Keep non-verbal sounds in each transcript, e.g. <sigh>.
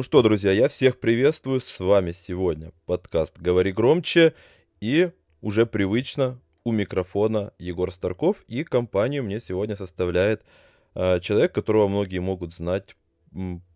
Ну что, друзья, я всех приветствую. С вами сегодня подкаст «Говори громче» и уже привычно у микрофона Егор Старков. И компанию мне сегодня составляет э, человек, которого многие могут знать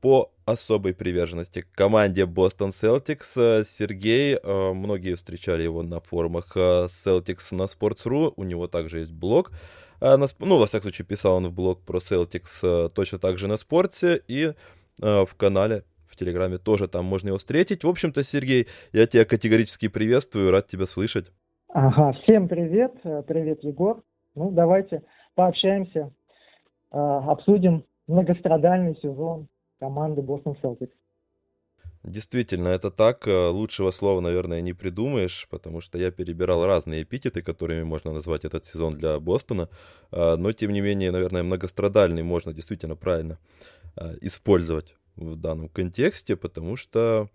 по особой приверженности к команде Бостон Celtics. Э, Сергей, э, многие встречали его на форумах э, Celtics на Sports.ru, у него также есть блог. Э, на, ну, во всяком случае, писал он в блог про Celtics э, точно так же на спорте и э, в канале в Телеграме тоже там можно его встретить. В общем-то, Сергей, я тебя категорически приветствую, рад тебя слышать. Ага, всем привет, э, привет, Егор. Ну, давайте пообщаемся, э, обсудим многострадальный сезон команды Бостон Celtics. Действительно, это так. Э, лучшего слова, наверное, не придумаешь, потому что я перебирал разные эпитеты, которыми можно назвать этот сезон для Бостона. Но, тем не менее, наверное, многострадальный можно действительно правильно использовать в данном контексте, потому что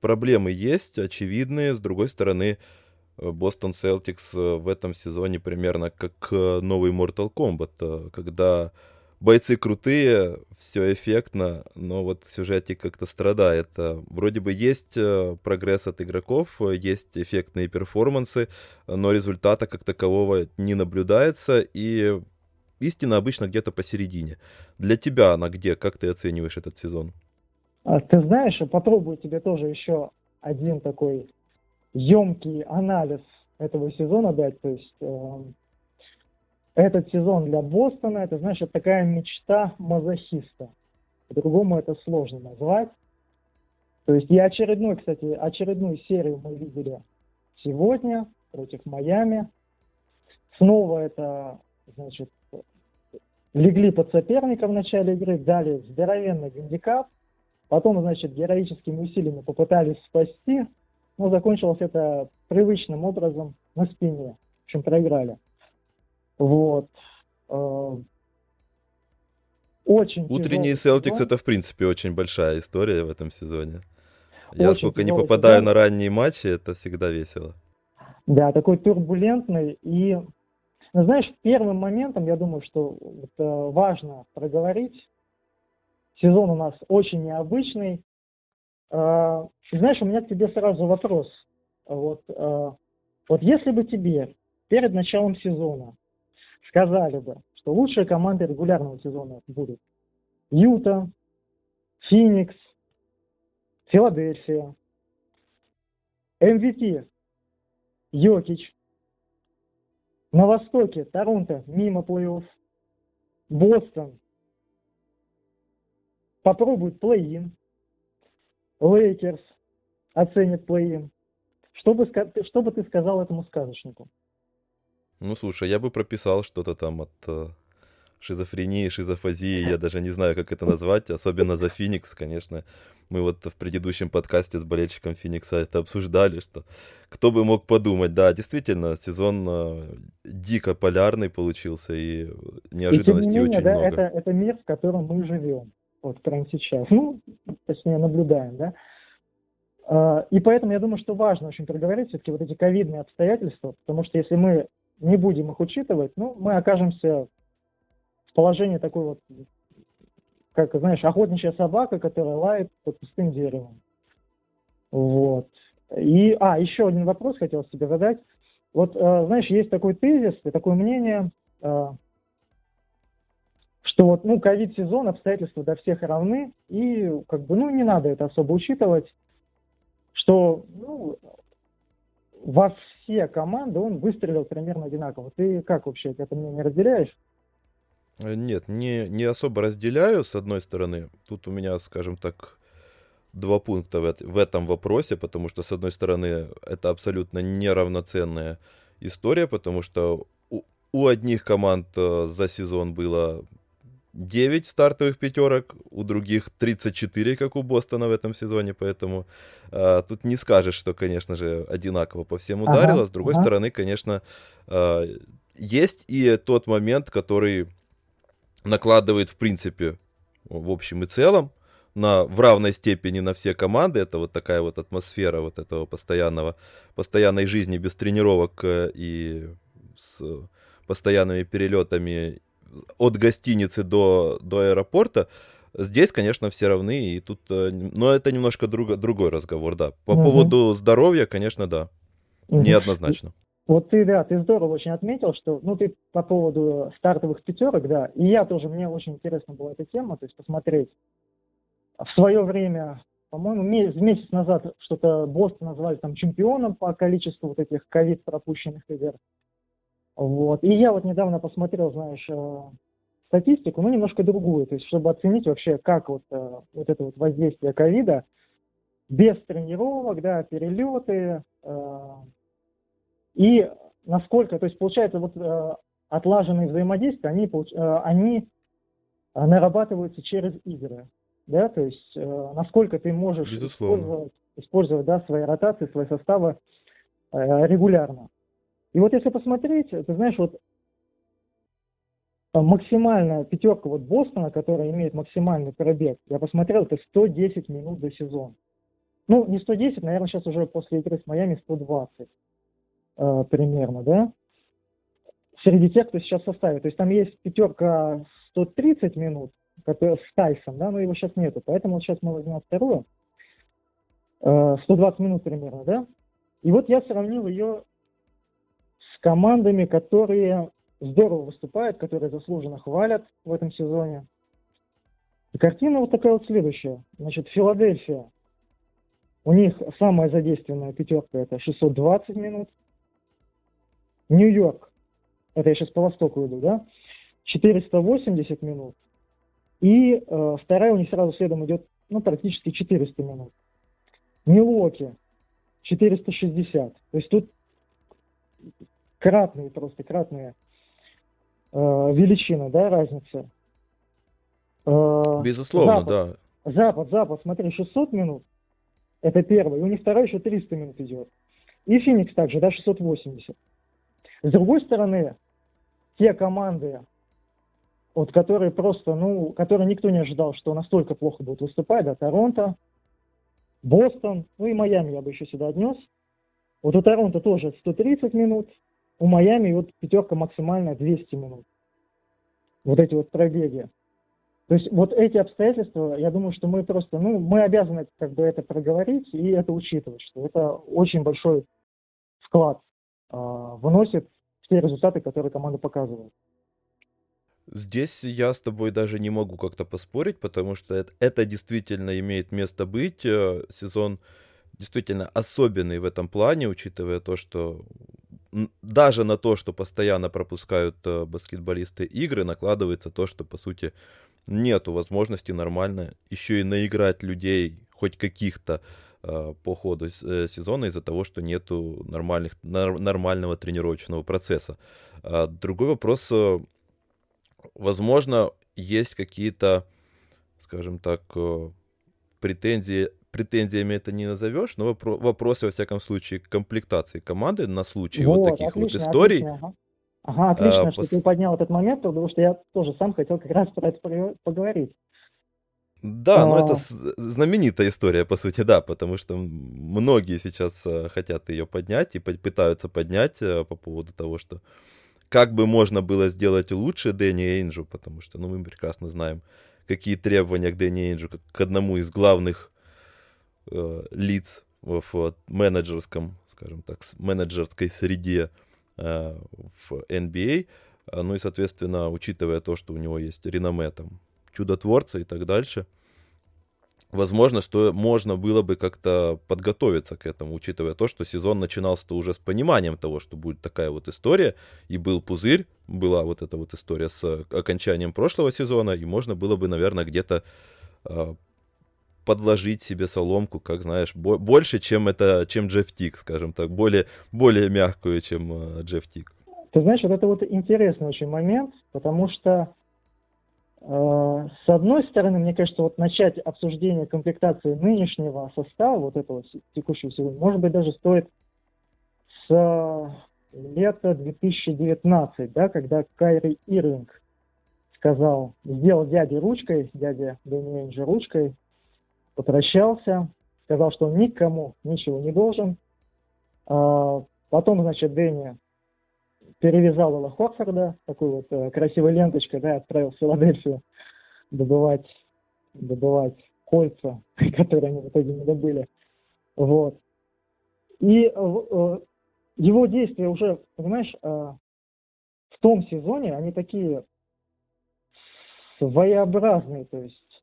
проблемы есть, очевидные. С другой стороны, Бостон Celtics в этом сезоне примерно как э, новый Mortal Kombat, э, когда бойцы крутые, все эффектно, но вот сюжетик как-то страдает. Э, вроде бы есть прогресс от игроков, есть эффектные перформансы, но результата как такового не наблюдается, и истина обычно где-то посередине. Для тебя она где? Как ты оцениваешь этот сезон? А, ты знаешь, попробую тебе тоже еще один такой емкий анализ этого сезона дать. То есть э, этот сезон для Бостона, это, это такая мечта мазохиста. По-другому это сложно назвать. То есть и очередной, кстати, очередную серию мы видели сегодня против Майами. Снова это, значит, легли под соперника в начале игры, дали здоровенный гандикап, потом, значит, героическими усилиями попытались спасти, но закончилось это привычным образом на спине. В общем, проиграли. Вот. Э, очень Утренний Селтикс это, в принципе, очень большая история в этом сезоне. Я очень сколько не попадаю сезон. на ранние матчи, это всегда весело. Да, такой турбулентный. И, ну, знаешь, первым моментом, я думаю, что это важно проговорить, сезон у нас очень необычный. А, знаешь, у меня к тебе сразу вопрос. Вот, а, вот если бы тебе перед началом сезона сказали бы, что лучшие команды регулярного сезона будут Юта, Феникс, Филадельфия, MVP, Йокич, на Востоке Торонто мимо плей-офф, Бостон попробует плей-ин, Лейкерс оценит плей-ин. Что бы, что бы ты сказал этому сказочнику? Ну, слушай, я бы прописал что-то там от э, шизофрении, шизофазии, я даже не знаю, как это назвать, особенно за Феникс, конечно. Мы вот в предыдущем подкасте с болельщиком Феникса это обсуждали, что кто бы мог подумать, да, действительно, сезон э, дико полярный получился, и неожиданностей и, менее, очень да, много. Это, это мир, в котором мы живем вот прямо сейчас, ну, точнее, наблюдаем, да. А, и поэтому я думаю, что важно очень проговорить все-таки вот эти ковидные обстоятельства, потому что если мы не будем их учитывать, ну, мы окажемся в положении такой вот, как, знаешь, охотничья собака, которая лает под пустым деревом. Вот. И, а, еще один вопрос хотел себе задать. Вот, э, знаешь, есть такой тезис, такое мнение, э, что вот, ну, ковид-сезон, обстоятельства для всех равны, и как бы, ну, не надо это особо учитывать, что, ну, во все команды он выстрелил примерно одинаково. Ты как вообще это мнение разделяешь? Э, нет, не, не особо разделяю, с одной стороны. Тут у меня, скажем так, два пункта в, в этом вопросе, потому что, с одной стороны, это абсолютно неравноценная история, потому что у, у одних команд э, за сезон было 9 стартовых пятерок, у других 34, как у Бостона в этом сезоне, поэтому э, тут не скажешь, что, конечно же, одинаково по всем ударило. Ага, С другой ага. стороны, конечно, э, есть и тот момент, который накладывает, в принципе, в общем и целом, на, в равной степени на все команды. Это вот такая вот атмосфера вот этого постоянного, постоянной жизни без тренировок э, и с постоянными перелетами от гостиницы до, до аэропорта, Здесь, конечно, все равны, и тут, э, но это немножко друг, другой разговор, да. По угу. поводу здоровья, конечно, да, неоднозначно. Вот ты, да, ты здорово очень отметил, что, ну, ты по поводу стартовых пятерок, да, и я тоже, мне очень интересна была эта тема, то есть посмотреть. В свое время, по-моему, месяц, месяц назад что-то Бостон назвали там чемпионом по количеству вот этих ковид пропущенных игр. Вот. И я вот недавно посмотрел, знаешь, э, статистику, но немножко другую, то есть чтобы оценить вообще, как вот, э, вот это вот воздействие ковида без тренировок, да, перелеты, э, и насколько, то есть получается вот отлаженные взаимодействия, они, они нарабатываются через игры, да, то есть насколько ты можешь использовать, использовать да, свои ротации, свои составы регулярно. И вот если посмотреть, ты знаешь, вот максимальная пятерка вот Бостона, которая имеет максимальный пробег, я посмотрел, это 110 минут за сезон. Ну, не 110, наверное, сейчас уже после игры с Майами 120 э, примерно, да? Среди тех, кто сейчас в составе. То есть там есть пятерка 130 минут, которая с Тайсом, да, но его сейчас нету. Поэтому сейчас мы возьмем вторую. Э, 120 минут примерно, да? И вот я сравнил ее с командами, которые здорово выступают, которые заслуженно хвалят в этом сезоне. И картина вот такая вот следующая. Значит, Филадельфия. У них самая задействованная пятерка это 620 минут. Нью-Йорк, это я сейчас по востоку иду, да, 480 минут. И э, вторая у них сразу следом идет, ну, практически 400 минут. Милуоки 460. То есть тут кратные просто, кратные э, величины, да, разница. Э, Безусловно, запад, да. Запад, Запад, смотри, 600 минут, это первый, и у них второй еще 300 минут идет. И Феникс также, да, 680. С другой стороны, те команды, вот которые просто, ну, которые никто не ожидал, что настолько плохо будут выступать, да, Торонто, Бостон, ну и Майами я бы еще сюда отнес. Вот у Торонто тоже 130 минут, у Майами вот пятерка максимальная 200 минут. Вот эти вот пробеги. То есть вот эти обстоятельства, я думаю, что мы просто, ну, мы обязаны как бы это проговорить и это учитывать, что это очень большой вклад э, вносит в те результаты, которые команда показывает. Здесь я с тобой даже не могу как-то поспорить, потому что это, это действительно имеет место быть. Э, сезон действительно особенный в этом плане, учитывая то, что даже на то, что постоянно пропускают э, баскетболисты игры, накладывается то, что, по сути, нету возможности нормально еще и наиграть людей, хоть каких-то, по ходу э, сезона из-за того, что нету нормальных, нормального тренировочного процесса. А другой вопрос, возможно, есть какие-то, скажем так, претензии претензиями это не назовешь, но вопро- вопросы, во всяком случае, комплектации команды на случай вот, вот таких отлично, вот историй. Отлично, ага. ага, отлично, а, что пос... ты поднял этот момент, потому что я тоже сам хотел как раз про это поговорить. Да, а... но это знаменитая история, по сути, да, потому что многие сейчас э, хотят ее поднять и пытаются поднять э, по поводу того, что как бы можно было сделать лучше Дэнни Эйнджу, потому что, ну, мы прекрасно знаем, какие требования к Дэнни Эйнджу, как к одному из главных э, лиц в, в менеджерском, скажем так, менеджерской среде э, в NBA. А, ну и, соответственно, учитывая то, что у него есть реноме там чудотворца и так дальше, возможно, что можно было бы как-то подготовиться к этому, учитывая то, что сезон начинался уже с пониманием того, что будет такая вот история, и был пузырь, была вот эта вот история с окончанием прошлого сезона, и можно было бы, наверное, где-то а, подложить себе соломку, как знаешь, бо- больше, чем это, чем Джефф Тик, скажем так, более, более мягкую, чем э, Джефф Тик. Ты знаешь, вот это вот интересный очень момент, потому что э, с одной стороны, мне кажется, вот начать обсуждение комплектации нынешнего состава, вот этого текущего сезона, может быть, даже стоит с лета 2019, да, когда Кайри Ирвинг сказал, сделал дяде ручкой, дядя Дэнни ручкой, попрощался, сказал, что он никому ничего не должен. А, потом, значит, Дэнни перевязал Элла Хорфорда, такой вот э, красивой ленточкой, да, отправил в Филадельфию добывать добывать кольца, <laughs> которые они в итоге не добыли. Вот. И э, э, его действия уже, понимаешь, э, в том сезоне, они такие своеобразные, то есть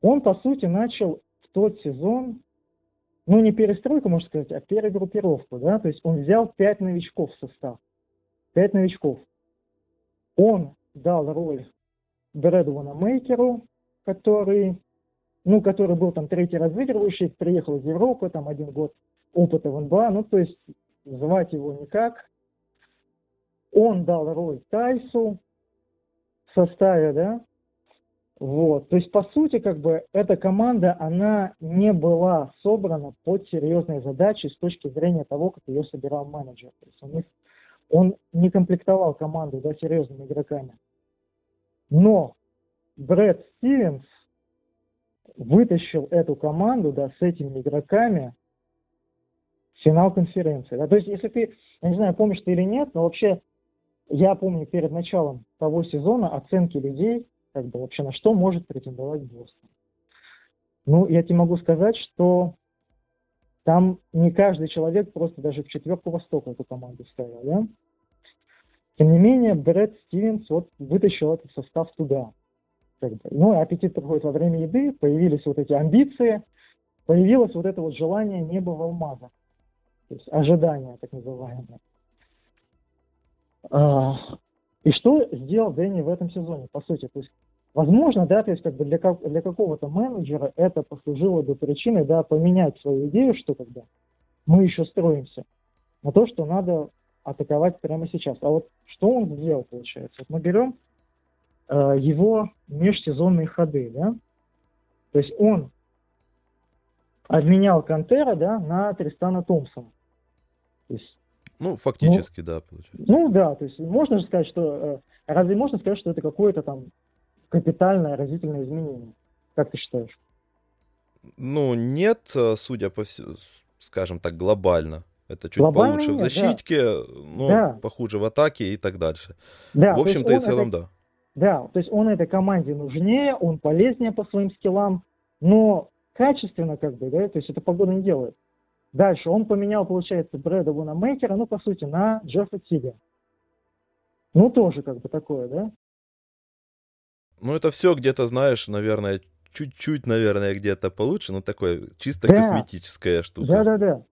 он, по сути, начал в тот сезон, ну, не перестройку, можно сказать, а перегруппировку, да, то есть он взял пять новичков в состав, пять новичков. Он дал роль Брэдвана Мейкеру, который, ну, который был там третий разыгрывающий, приехал из Европы, там один год опыта в НБА, ну, то есть звать его никак. Он дал роль Тайсу в составе, да, вот, то есть, по сути, как бы, эта команда, она не была собрана под серьезные задачи с точки зрения того, как ее собирал менеджер. То есть, он, он не комплектовал команду, да, серьезными игроками. Но Брэд Стивенс вытащил эту команду, да, с этими игроками в финал конференции. Да. То есть, если ты, я не знаю, помнишь ты или нет, но вообще я помню перед началом того сезона оценки людей, как бы вообще на что может претендовать Бостон. Ну, я тебе могу сказать, что там не каждый человек просто даже в четверку Востока эту команду ставил, да? Тем не менее, Брэд Стивенс вот вытащил этот состав туда. Как бы. Ну, аппетит приходит во время еды, появились вот эти амбиции, появилось вот это вот желание неба в алмазах. То есть ожидание, так называемое. А, и что сделал Дэнни в этом сезоне, по сути? То есть, возможно, да, то есть как бы для, как, для какого-то менеджера это послужило бы причиной, да, поменять свою идею, что когда мы еще строимся, на то, что надо атаковать прямо сейчас. А вот что он сделал, получается? Вот мы берем э, его межсезонные ходы, да, то есть он обменял Кантера, да, на Тристана Томпсона. То есть ну, фактически, ну, да, получается. Ну, да, то есть можно же сказать, что... Э, разве можно сказать, что это какое-то там капитальное разительное изменение? Как ты считаешь? Ну, нет, судя по всему, скажем так, глобально. Это чуть глобально получше нет, в защитке, да. но да. похуже в атаке и так дальше. Да, в общем-то и целом, это, да. Да, то есть он этой команде нужнее, он полезнее по своим скиллам, но качественно как бы, да, то есть это погода не делает. Дальше он поменял, получается, Брэда Мейкера, ну, по сути, на Джеффа Тига. Ну, тоже как бы такое, да? Ну, это все где-то, знаешь, наверное, чуть-чуть, наверное, где-то получше, но такое чисто да. косметическая штука. Да-да-да.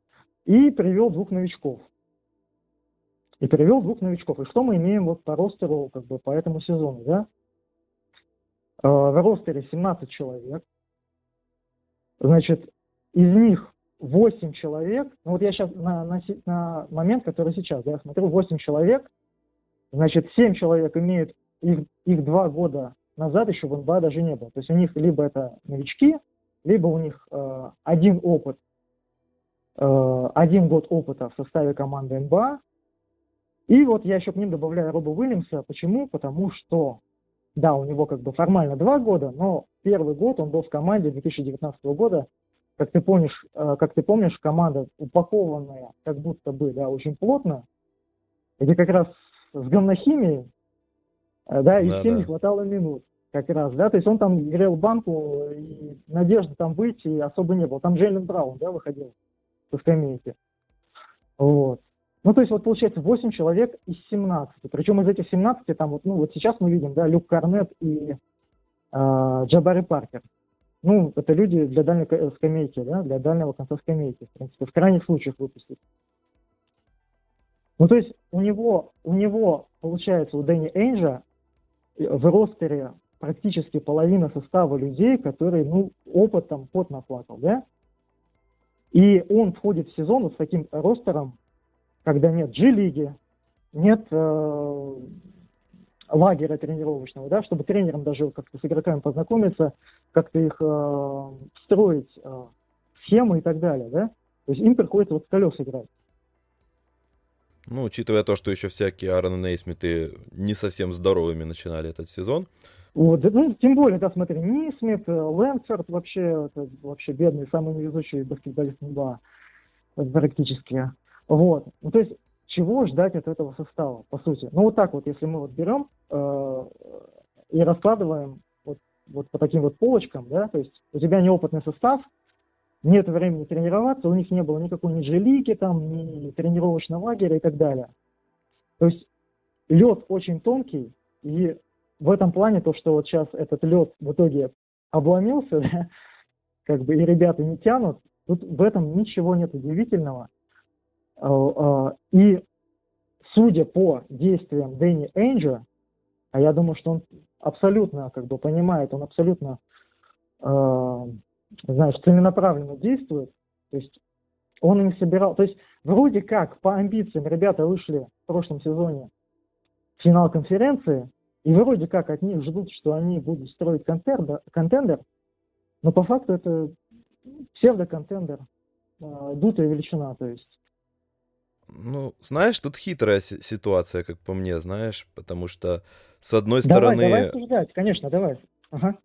И привел двух новичков. И привел двух новичков. И что мы имеем вот по ростеру, как бы, по этому сезону, да? Э, в ростере 17 человек. Значит, из них 8 человек, ну вот я сейчас на, на, на момент, который сейчас, да, я смотрю, 8 человек, значит, 7 человек имеют, их, их 2 года назад еще в НБА даже не было. То есть у них либо это новички, либо у них э, один опыт, э, один год опыта в составе команды НБА. И вот я еще к ним добавляю Роба Уильямса. Почему? Потому что, да, у него как бы формально два года, но первый год он был в команде 2019 года, как ты помнишь, э, как ты помнишь, команда упакованная, как будто бы, да, очень плотно, где как раз с гомнохимией, да, и да, всем да. не хватало минут, как раз, да, то есть он там грел банку, и надежды там выйти особо не было. Там Джейлен Браун, да, выходил со скамейки. Вот. Ну, то есть, вот получается 8 человек из 17. Причем из этих 17, там вот, ну, вот сейчас мы видим, да, Люк Карнет и э, Джабари Паркер ну, это люди для дальней скамейки, да, для дальнего конца скамейки, в принципе, в крайних случаях выпустить. Ну, то есть у него, у него, получается, у Дэнни Энджа в ростере практически половина состава людей, которые, ну, опытом пот наплакал, да? И он входит в сезон с таким ростером, когда нет G-лиги, нет э, лагеря тренировочного, да, чтобы тренерам даже как-то с игроками познакомиться, как-то их э, строить э, схемы и так далее, да. То есть им приходится вот колес играть. Ну, учитывая то, что еще всякие Аарон Нейсмиты не совсем здоровыми начинали этот сезон. Вот, ну, тем более, да, смотри, Нейсмит, э, Лэнсерт вообще, это вообще бедный, самый невезучий баскетболист НБА практически. Вот. Ну, то есть чего ждать от этого состава, по сути. Ну вот так вот, если мы вот берем э, и раскладываем вот вот по таким вот полочкам, да, то есть у тебя неопытный состав, нет времени тренироваться, у них не было никакой ни джелики, там, ни тренировочного лагеря и так далее. То есть лед очень тонкий, и в этом плане то, что вот сейчас этот лед в итоге обломился, <laughs> да, как бы и ребята не тянут, тут в этом ничего нет удивительного. А, а, и судя по действиям Дэнни Энджа, а я думаю, что он абсолютно как бы понимает, он абсолютно, знаешь, целенаправленно действует, то есть он им собирал, то есть вроде как по амбициям ребята вышли в прошлом сезоне в финал конференции, и вроде как от них ждут, что они будут строить контендер, контендер но по факту это псевдоконтендер, э, дутая величина, то есть ну, знаешь, тут хитрая ситуация, как по мне, знаешь, потому что с одной давай, стороны... Давай обсуждать, конечно, давай. Ага.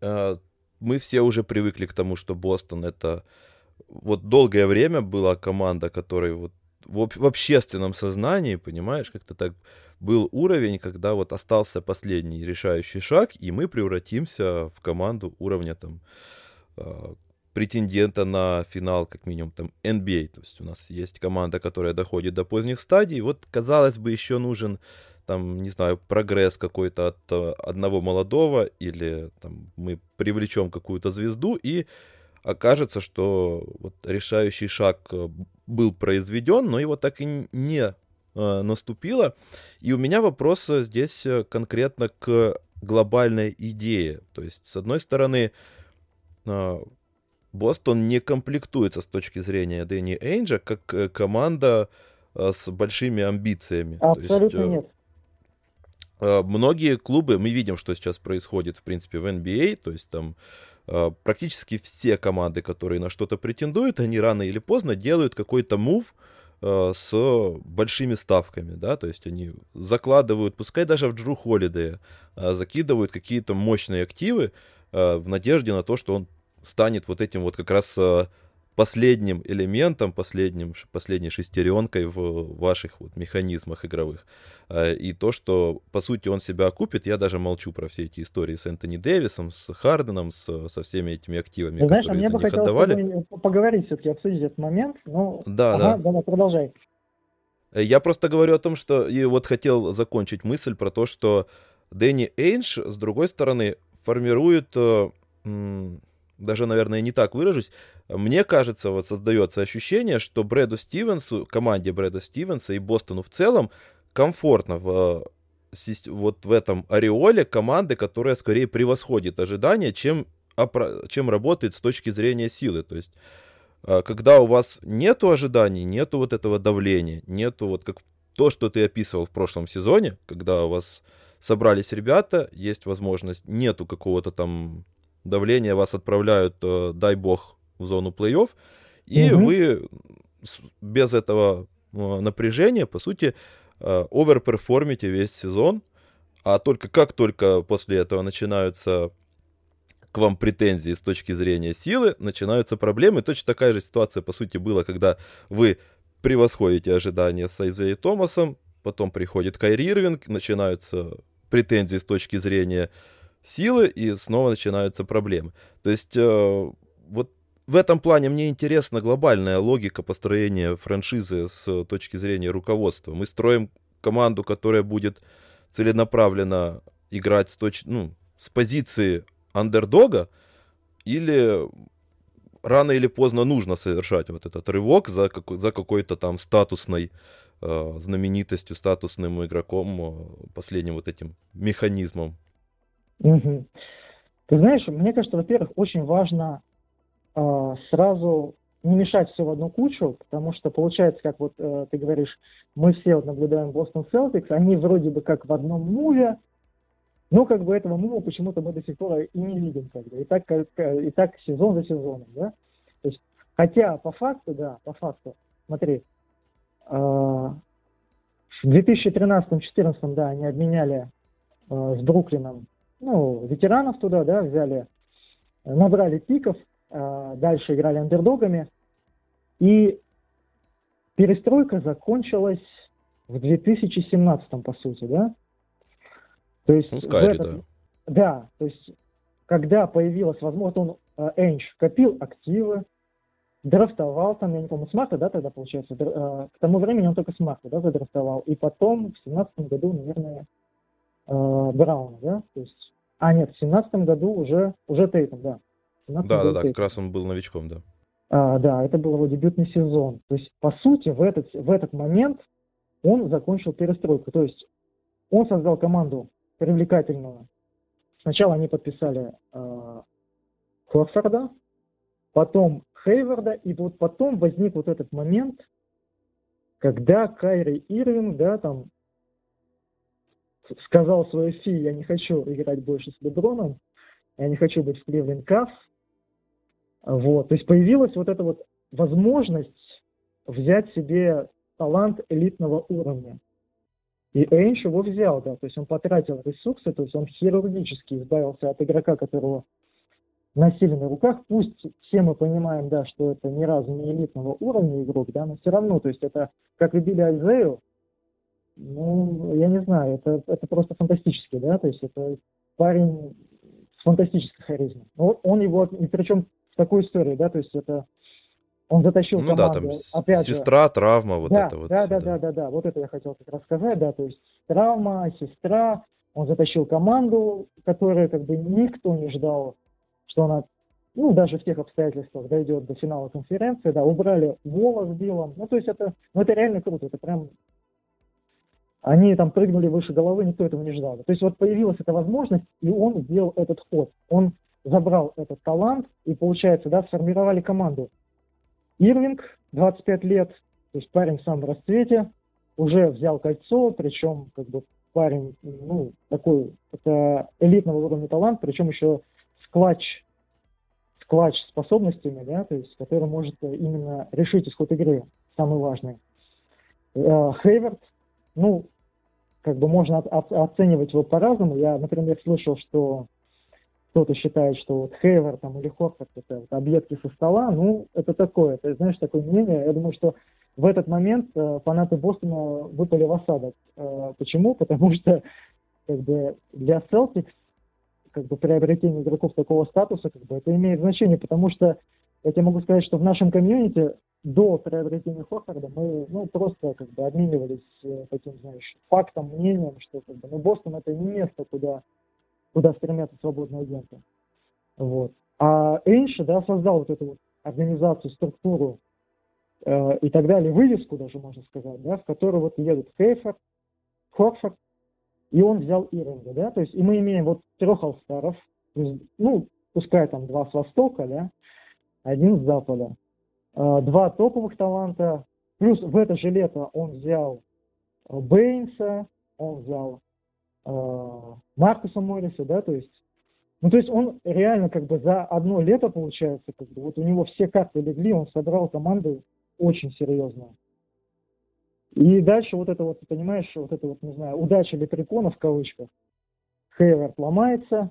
Э, мы все уже привыкли к тому, что Бостон это... Вот долгое время была команда, которая вот в, в общественном сознании, понимаешь, как-то так был уровень, когда вот остался последний решающий шаг, и мы превратимся в команду уровня там э, претендента на финал, как минимум, там, NBA. То есть у нас есть команда, которая доходит до поздних стадий. Вот, казалось бы, еще нужен, там, не знаю, прогресс какой-то от э, одного молодого, или там, мы привлечем какую-то звезду, и окажется, что вот решающий шаг э, был произведен, но его так и не э, наступило. И у меня вопрос здесь конкретно к глобальной идее. То есть, с одной стороны, Бостон не комплектуется с точки зрения Дэнни Эйнджа как команда с большими амбициями. Абсолютно есть, нет. Э, многие клубы, мы видим, что сейчас происходит, в принципе, в NBA, то есть там практически все команды, которые на что-то претендуют, они рано или поздно делают какой-то мув с большими ставками, да, то есть они закладывают, пускай даже в Джру Холидея, закидывают какие-то мощные активы в надежде на то, что он станет вот этим вот как раз э, последним элементом, последним, последней шестеренкой в ваших вот механизмах игровых. Э, и то, что, по сути, он себя окупит, я даже молчу про все эти истории с Энтони Дэвисом, с Харденом, с, со всеми этими активами, Знаешь, а которые а мне бы хотелось отдавали. поговорить все-таки, обсудить этот момент. Ну, да, ага, да. Давай, продолжай. Э, я просто говорю о том, что и вот хотел закончить мысль про то, что Дэнни Эйнш, с другой стороны, формирует даже, наверное, не так выражусь, мне кажется, вот создается ощущение, что Брэду Стивенсу, команде Брэда Стивенса и Бостону в целом комфортно в, вот в этом ореоле команды, которая скорее превосходит ожидания, чем, чем работает с точки зрения силы. То есть, а, когда у вас нету ожиданий, нету вот этого давления, нету вот как то, что ты описывал в прошлом сезоне, когда у вас собрались ребята, есть возможность, нету какого-то там давление вас отправляют, э, дай бог, в зону плей-офф, и угу. вы без этого э, напряжения, по сути, э, оверперформите весь сезон, а только как только после этого начинаются к вам претензии с точки зрения силы, начинаются проблемы. Точно такая же ситуация, по сути, была, когда вы превосходите ожидания с Айзеей Томасом, потом приходит Кайри Ирвинг, начинаются претензии с точки зрения силы, и снова начинаются проблемы. То есть э, вот в этом плане мне интересна глобальная логика построения франшизы с точки зрения руководства. Мы строим команду, которая будет целенаправленно играть с, точ... ну, с позиции андердога, или рано или поздно нужно совершать вот этот рывок за, как... за какой-то там статусной э, знаменитостью, статусным игроком, э, последним вот этим механизмом Угу. Ты знаешь, мне кажется, во-первых, очень важно э, сразу не мешать все в одну кучу, потому что получается, как вот э, ты говоришь, мы все вот наблюдаем Бостон Селтикс, они вроде бы как в одном муве, но как бы этого мува почему-то мы до сих пор и не видим, бы, и так, как, и так сезон за сезоном, да. То есть, хотя по факту, да, по факту, смотри, э, в 2013-2014, да, они обменяли э, с Бруклином ну, ветеранов туда, да, взяли, набрали пиков, э, дальше играли андердогами. И перестройка закончилась в 2017, по сути, да? То есть ну, Скайри, этот, да. да, то есть, когда появилась возможность, он, э, Эндж, копил активы, драфтовал там, я не помню, Смарта, да, тогда получается, э, к тому времени он только Смарта, да, задрафтовал, и потом в семнадцатом году, наверное, э, Брауна, да, то есть, а нет, в семнадцатом году уже, уже Тейтом, да. Да, да, да, как раз он был новичком, да. А, да, это был его дебютный сезон. То есть, по сути, в этот, в этот момент он закончил перестройку. То есть, он создал команду привлекательную. Сначала они подписали э, Хорфорда, потом Хейварда, и вот потом возник вот этот момент, когда Кайри Ирвинг, да, там сказал своей фи, я не хочу играть больше с Леброном, я не хочу быть в Кливленд Кавс. Вот, то есть появилась вот эта вот возможность взять себе талант элитного уровня. И Эйнш его взял, да, то есть он потратил ресурсы, то есть он хирургически избавился от игрока, которого носили на руках. Пусть все мы понимаем, да, что это ни разу не элитного уровня игрок, да, но все равно, то есть это, как и Билли Айзею, ну, я не знаю, это, это просто фантастически, да, то есть это парень с фантастической харизмой. Он, он его, и причем в такой истории, да, то есть это он затащил ну, команду, да, там опять сестра, же. травма, вот да, это вот. Да, да, да, да, да, вот это я хотел как раз сказать, да, то есть травма, сестра, он затащил команду, которая как бы никто не ждал, что она, ну, даже в тех обстоятельствах дойдет до финала конференции, да, убрали Вола с Биллом, ну, то есть это, ну, это реально круто, это прям, они там прыгнули выше головы, никто этого не ждал. То есть вот появилась эта возможность, и он сделал этот ход, он забрал этот талант, и получается, да, сформировали команду, Ирвинг, 25 лет, то есть парень в самом расцвете, уже взял кольцо, причем как бы парень, ну, такой, это элитного уровня талант, причем еще с клатч, с клатч способностями, да, то есть, который может именно решить исход игры, самый важный. Э, Хейверт, ну, как бы можно оценивать его по-разному. Я, например, слышал, что кто-то считает, что вот Хейвер там, или Хорфорд это вот объедки со стола, ну, это такое, это, знаешь, такое мнение. Я думаю, что в этот момент э, фанаты Бостона выпали в осадок. Э, почему? Потому что как бы, для Celtics как бы, приобретение игроков такого статуса как бы, это имеет значение, потому что я тебе могу сказать, что в нашем комьюнити до приобретения Хорфорда мы ну, просто как бы обменивались э, таким, знаешь, фактом, мнением, что как бы, ну, Бостон это не место, куда куда стремятся свободные агенты. Вот. А Эйнши, да, создал вот эту вот организацию, структуру э, и так далее, вывеску даже, можно сказать, да, в которую вот едут Хейфорд, Хорфорд, и он взял Ирвинга, да, то есть и мы имеем вот трех алстаров, ну, пускай там два с востока, да, один с запада, два топовых таланта, плюс в это же лето он взял Бейнса, он взял э, Маркуса Морриса, да, то есть, ну, то есть он реально как бы за одно лето, получается, как бы, вот у него все карты легли, он собрал команду очень серьезную. И дальше вот это вот, понимаешь, вот это вот, не знаю, удача лепрекона в кавычках. Хейвард ломается,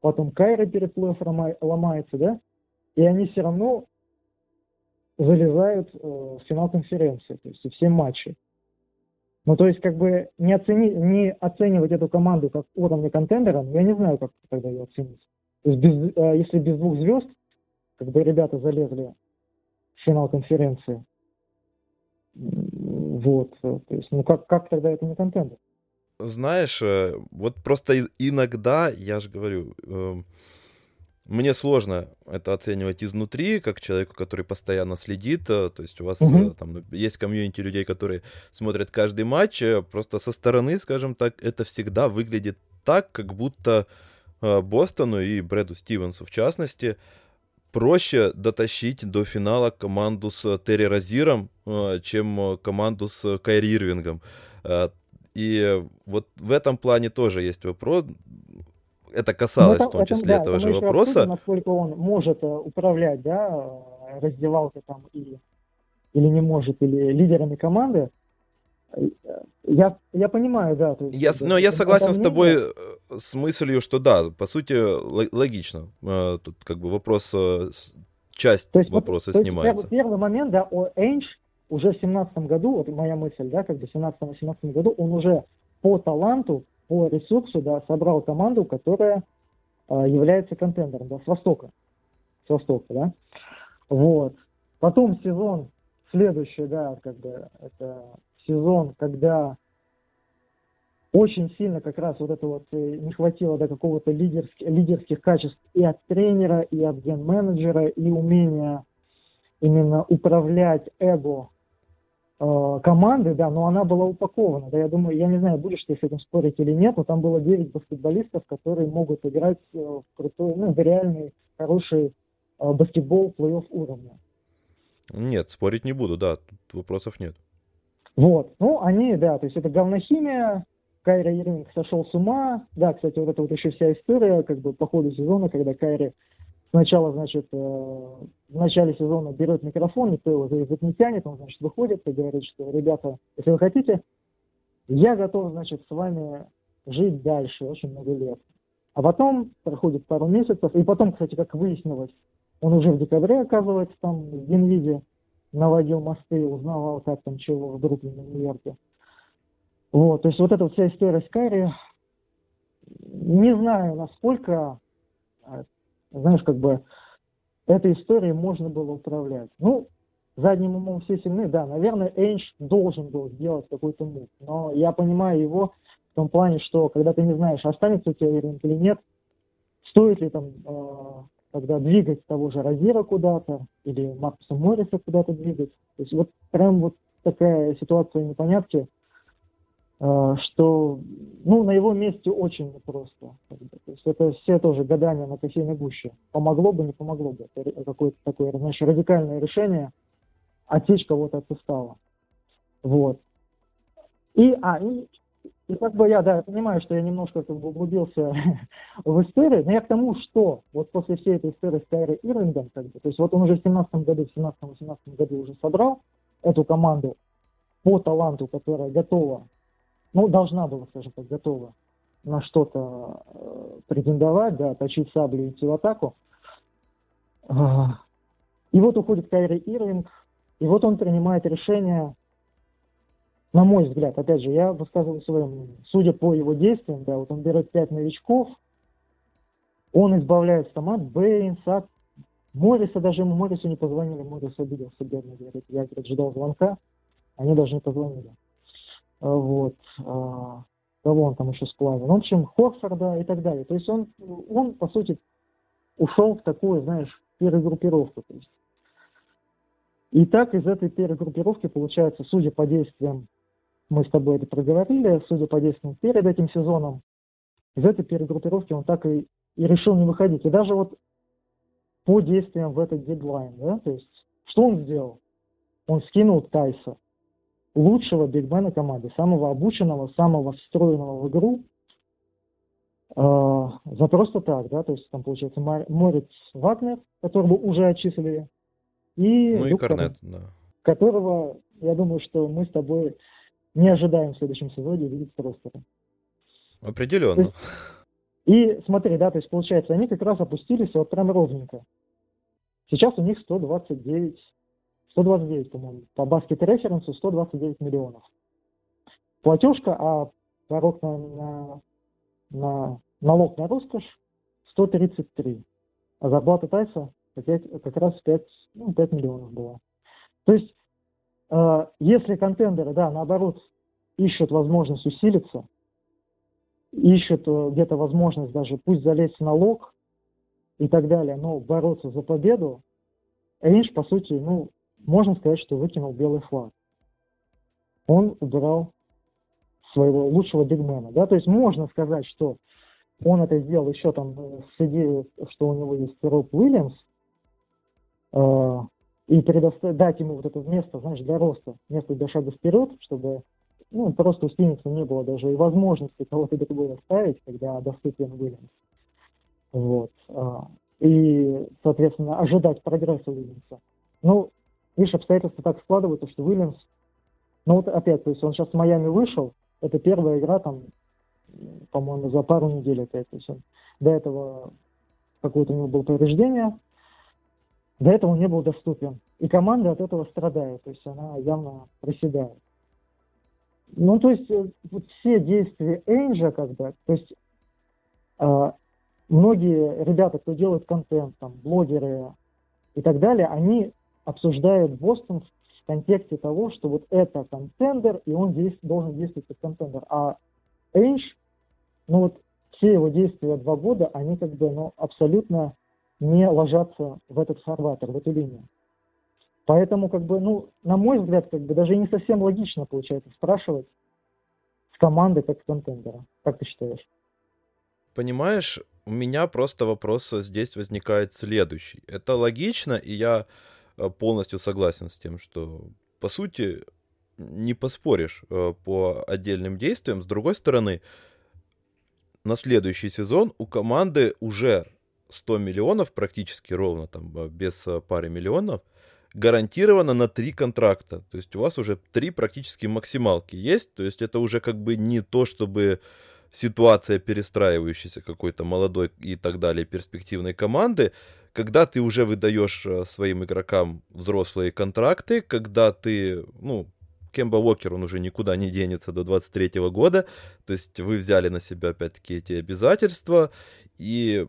потом Кайра переплыв ломается, да, и они все равно залезают э, в финал конференции, то есть все матчи. Ну, то есть, как бы не, оцени, не оценивать эту команду как уровня контендера, я не знаю, как тогда ее оценить. То есть, без, э, если без двух звезд, как бы ребята залезли в финал конференции, вот, то есть, ну как, как тогда это не контендер? Знаешь, э, вот просто иногда, я же говорю, эм, мне сложно это оценивать изнутри, как человеку, который постоянно следит. Э, то есть у вас угу. там ну, есть комьюнити людей, которые смотрят каждый матч. Э, просто со стороны, скажем так, это всегда выглядит так, как будто Бостону и Брэду Стивенсу в частности проще дотащить до финала команду с Терри Розиром, чем команду с Кайри Ирвингом. И вот в этом плане тоже есть вопрос это касалось ну, это, в том числе это, этого да, же вопроса. Обсудим, насколько он может э, управлять, да, э, раздевалкой там и или не может, или лидерами команды. Э, я, я понимаю, да. То есть, я, но ну, я согласен с тобой с мыслью, что да, по сути, логично. Тут как бы вопрос, часть то есть, вопроса вот, снимается. есть, первый момент, да, о Эйнш уже в семнадцатом году, вот моя мысль, да, как бы в 17-18 году, он уже по таланту по ресурсу, да, собрал команду, которая является контендером, да, с востока. С востока, да. Вот. Потом сезон следующий, да, как бы это сезон, когда очень сильно как раз вот это вот э, не хватило до какого-то лидерских, лидерских качеств и от тренера, и от ген-менеджера, и умения именно управлять эго э, команды, да, но она была упакована. Да, я думаю, я не знаю, будешь ты с этим спорить или нет, но там было 9 баскетболистов, которые могут играть э, в крутой, ну, в реальный, хороший э, баскетбол плей-офф уровня. Нет, спорить не буду, да, тут вопросов нет. Вот, ну, они, да, то есть это говнохимия, Кайри Ирвинг сошел с ума. Да, кстати, вот это вот еще вся история, как бы по ходу сезона, когда Кайри сначала, значит, э, в начале сезона берет микрофон, никто его за язык не тянет, он, значит, выходит и говорит, что, ребята, если вы хотите, я готов, значит, с вами жить дальше очень много лет. А потом проходит пару месяцев, и потом, кстати, как выяснилось, он уже в декабре, оказывается, там в Генвиде наводил мосты, узнавал, как там чего в Бруклине, Нью-Йорке. Вот, то есть вот эта вся история с Кайри, не знаю, насколько, а, знаешь, как бы этой историей можно было управлять. Ну, задним умом все сильны, да, наверное, Эйнш должен был сделать какой-то мув, но я понимаю его в том плане, что когда ты не знаешь, останется у тебя Ирвинг или нет, стоит ли там э, тогда двигать того же Розира куда-то или Маркуса Морриса куда-то двигать. То есть вот прям вот такая ситуация непонятки – что ну, на его месте очень непросто. То есть это все тоже гадания на кофейной гуще. Помогло бы, не помогло бы. Это какое-то такое, знаешь, радикальное решение отсечь кого-то от состава. Вот. И, а, и, и как бы я, да, понимаю, что я немножко как бы углубился <laughs> в историю, но я к тому, что вот после всей этой истории с Кайри Ирвингом, как бы, то есть вот он уже в 17 году, в 17-18 году уже собрал эту команду по таланту, которая готова ну, должна была, скажем так, готова на что-то э, претендовать, да, точить саблю и идти в атаку. А, и вот уходит Кайри Ирвинг, и вот он принимает решение, на мой взгляд, опять же, я высказываю свое мнение, судя по его действиям, да, вот он берет пять новичков, он избавляет команд Бейнс от Морриса, даже ему Моррису не позвонили, Моррис обиделся, бедный, говорит, я, говорит, ждал звонка, они даже не позвонили. Вот, а, кого он там еще сплавил, ну, в общем, Хорфорда и так далее. То есть он, он, по сути, ушел в такую, знаешь, перегруппировку. То есть. И так из этой перегруппировки получается, судя по действиям, мы с тобой это проговорили, судя по действиям перед этим сезоном, из этой перегруппировки он так и, и решил не выходить. И даже вот по действиям в этот дедлайн, да, то есть, что он сделал? Он скинул Тайса, лучшего бигмена команды, самого обученного, самого встроенного в игру, э, за просто так, да, то есть там получается Морец Вагнер, которого уже отчислили, и, ну, и Корнет, да. которого, я думаю, что мы с тобой не ожидаем в следующем сезоне видеть в ростере. Определенно. Есть, и смотри, да, то есть получается, они как раз опустились вот прям ровненько. Сейчас у них 129 129, по-моему, по баскет референсу 129 миллионов. Платежка, а порог на, на, на налог на роскошь 133. А зарплата Тайса опять, как раз 5, ну, 5 миллионов была. То есть, э, если контендеры, да, наоборот, ищут возможность усилиться, ищут э, где-то возможность даже пусть залезть в налог и так далее, но бороться за победу, Эйнш, по сути, ну, можно сказать, что выкинул белый флаг. Он убирал своего лучшего бигмена. Да? То есть можно сказать, что он это сделал еще там с идеей, что у него есть Роб Уильямс, э, и предоставить, дать ему вот это место, знаешь, для роста, место для шага вперед, чтобы ну, просто у Стивенса не было даже и возможности кого-то другого ставить, когда доступен Уильямс. Вот. Э, и, соответственно, ожидать прогресса Уильямса. Ну, видишь, обстоятельства так складываются, что Уильямс, ну вот опять, то есть он сейчас в Майами вышел, это первая игра там, по-моему, за пару недель опять, то есть он до этого какое-то у него было повреждение, до этого он не был доступен. И команда от этого страдает, то есть она явно проседает. Ну, то есть э, вот все действия Энджа, как бы, то есть э, многие ребята, кто делает контент, там, блогеры и так далее, они обсуждают Бостон в контексте того, что вот это контендер, и он действ, должен действовать как контендер. А Эйнш, ну вот все его действия два года, они как бы ну, абсолютно не ложатся в этот фарватер, в эту линию. Поэтому, как бы, ну, на мой взгляд, как бы даже не совсем логично получается спрашивать с команды как с контендера. Как ты считаешь? Понимаешь, у меня просто вопрос здесь возникает следующий. Это логично, и я полностью согласен с тем, что, по сути, не поспоришь э, по отдельным действиям. С другой стороны, на следующий сезон у команды уже 100 миллионов, практически ровно, там, э, без пары миллионов, гарантированно на три контракта. То есть у вас уже три практически максималки есть. То есть это уже как бы не то, чтобы ситуация перестраивающейся какой-то молодой и так далее перспективной команды, когда ты уже выдаешь э, своим игрокам взрослые контракты, когда ты, ну, Кемба Уокер, он уже никуда не денется до 23 года, то есть вы взяли на себя опять-таки эти обязательства, и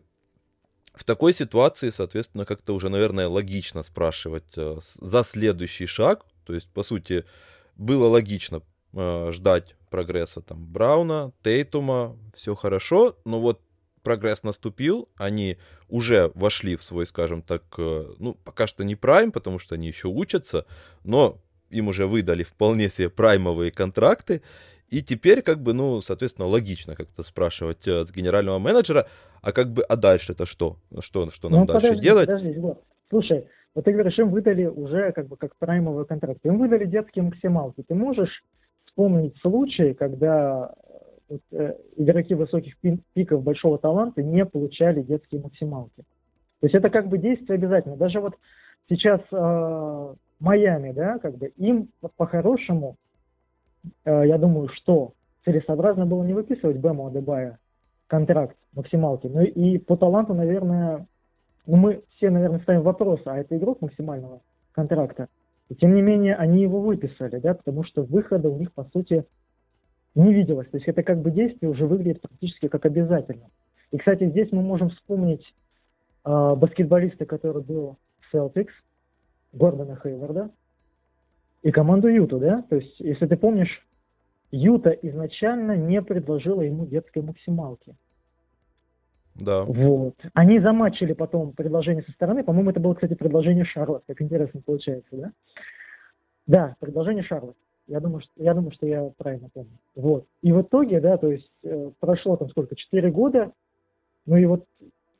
в такой ситуации, соответственно, как-то уже, наверное, логично спрашивать э, за следующий шаг, то есть, по сути, было логично э, ждать прогресса там Брауна, Тейтума, все хорошо, но вот прогресс наступил, они уже вошли в свой, скажем так, э, ну, пока что не прайм, потому что они еще учатся, но им уже выдали вполне себе праймовые контракты, и теперь, как бы, ну, соответственно, логично как-то спрашивать э, с генерального менеджера, а как бы, а дальше это что? Что, что нам ну, дальше подожди, делать? Подожди, вот. Слушай, вот ты говоришь, им выдали уже как бы как праймовый контракт. Им выдали детские максималки. Ты можешь вспомнить случаи, когда вот, э, игроки высоких пиков большого таланта не получали детские максималки. То есть это как бы действие обязательно. Даже вот сейчас э, Майами, да, как бы им по-хорошему, э, я думаю, что целесообразно было не выписывать Бэма Адебая контракт максималки. Ну и по таланту, наверное, ну мы все, наверное, ставим вопрос, а это игрок максимального контракта? И тем не менее, они его выписали, да, потому что выхода у них, по сути, не виделось. То есть это как бы действие уже выглядит практически как обязательно. И, кстати, здесь мы можем вспомнить э, баскетболиста, который был в Celtics, Гордона Хейварда, и команду Юта, да? То есть, если ты помнишь, Юта изначально не предложила ему детской максималки. Да. Вот. Они замачили потом предложение со стороны. По-моему, это было, кстати, предложение Шарлот. Как интересно получается, да? Да, предложение Шарлот. Я думаю, что, я думаю, что я правильно помню. Вот. И в итоге, да, то есть э, прошло там сколько, 4 года, ну и вот,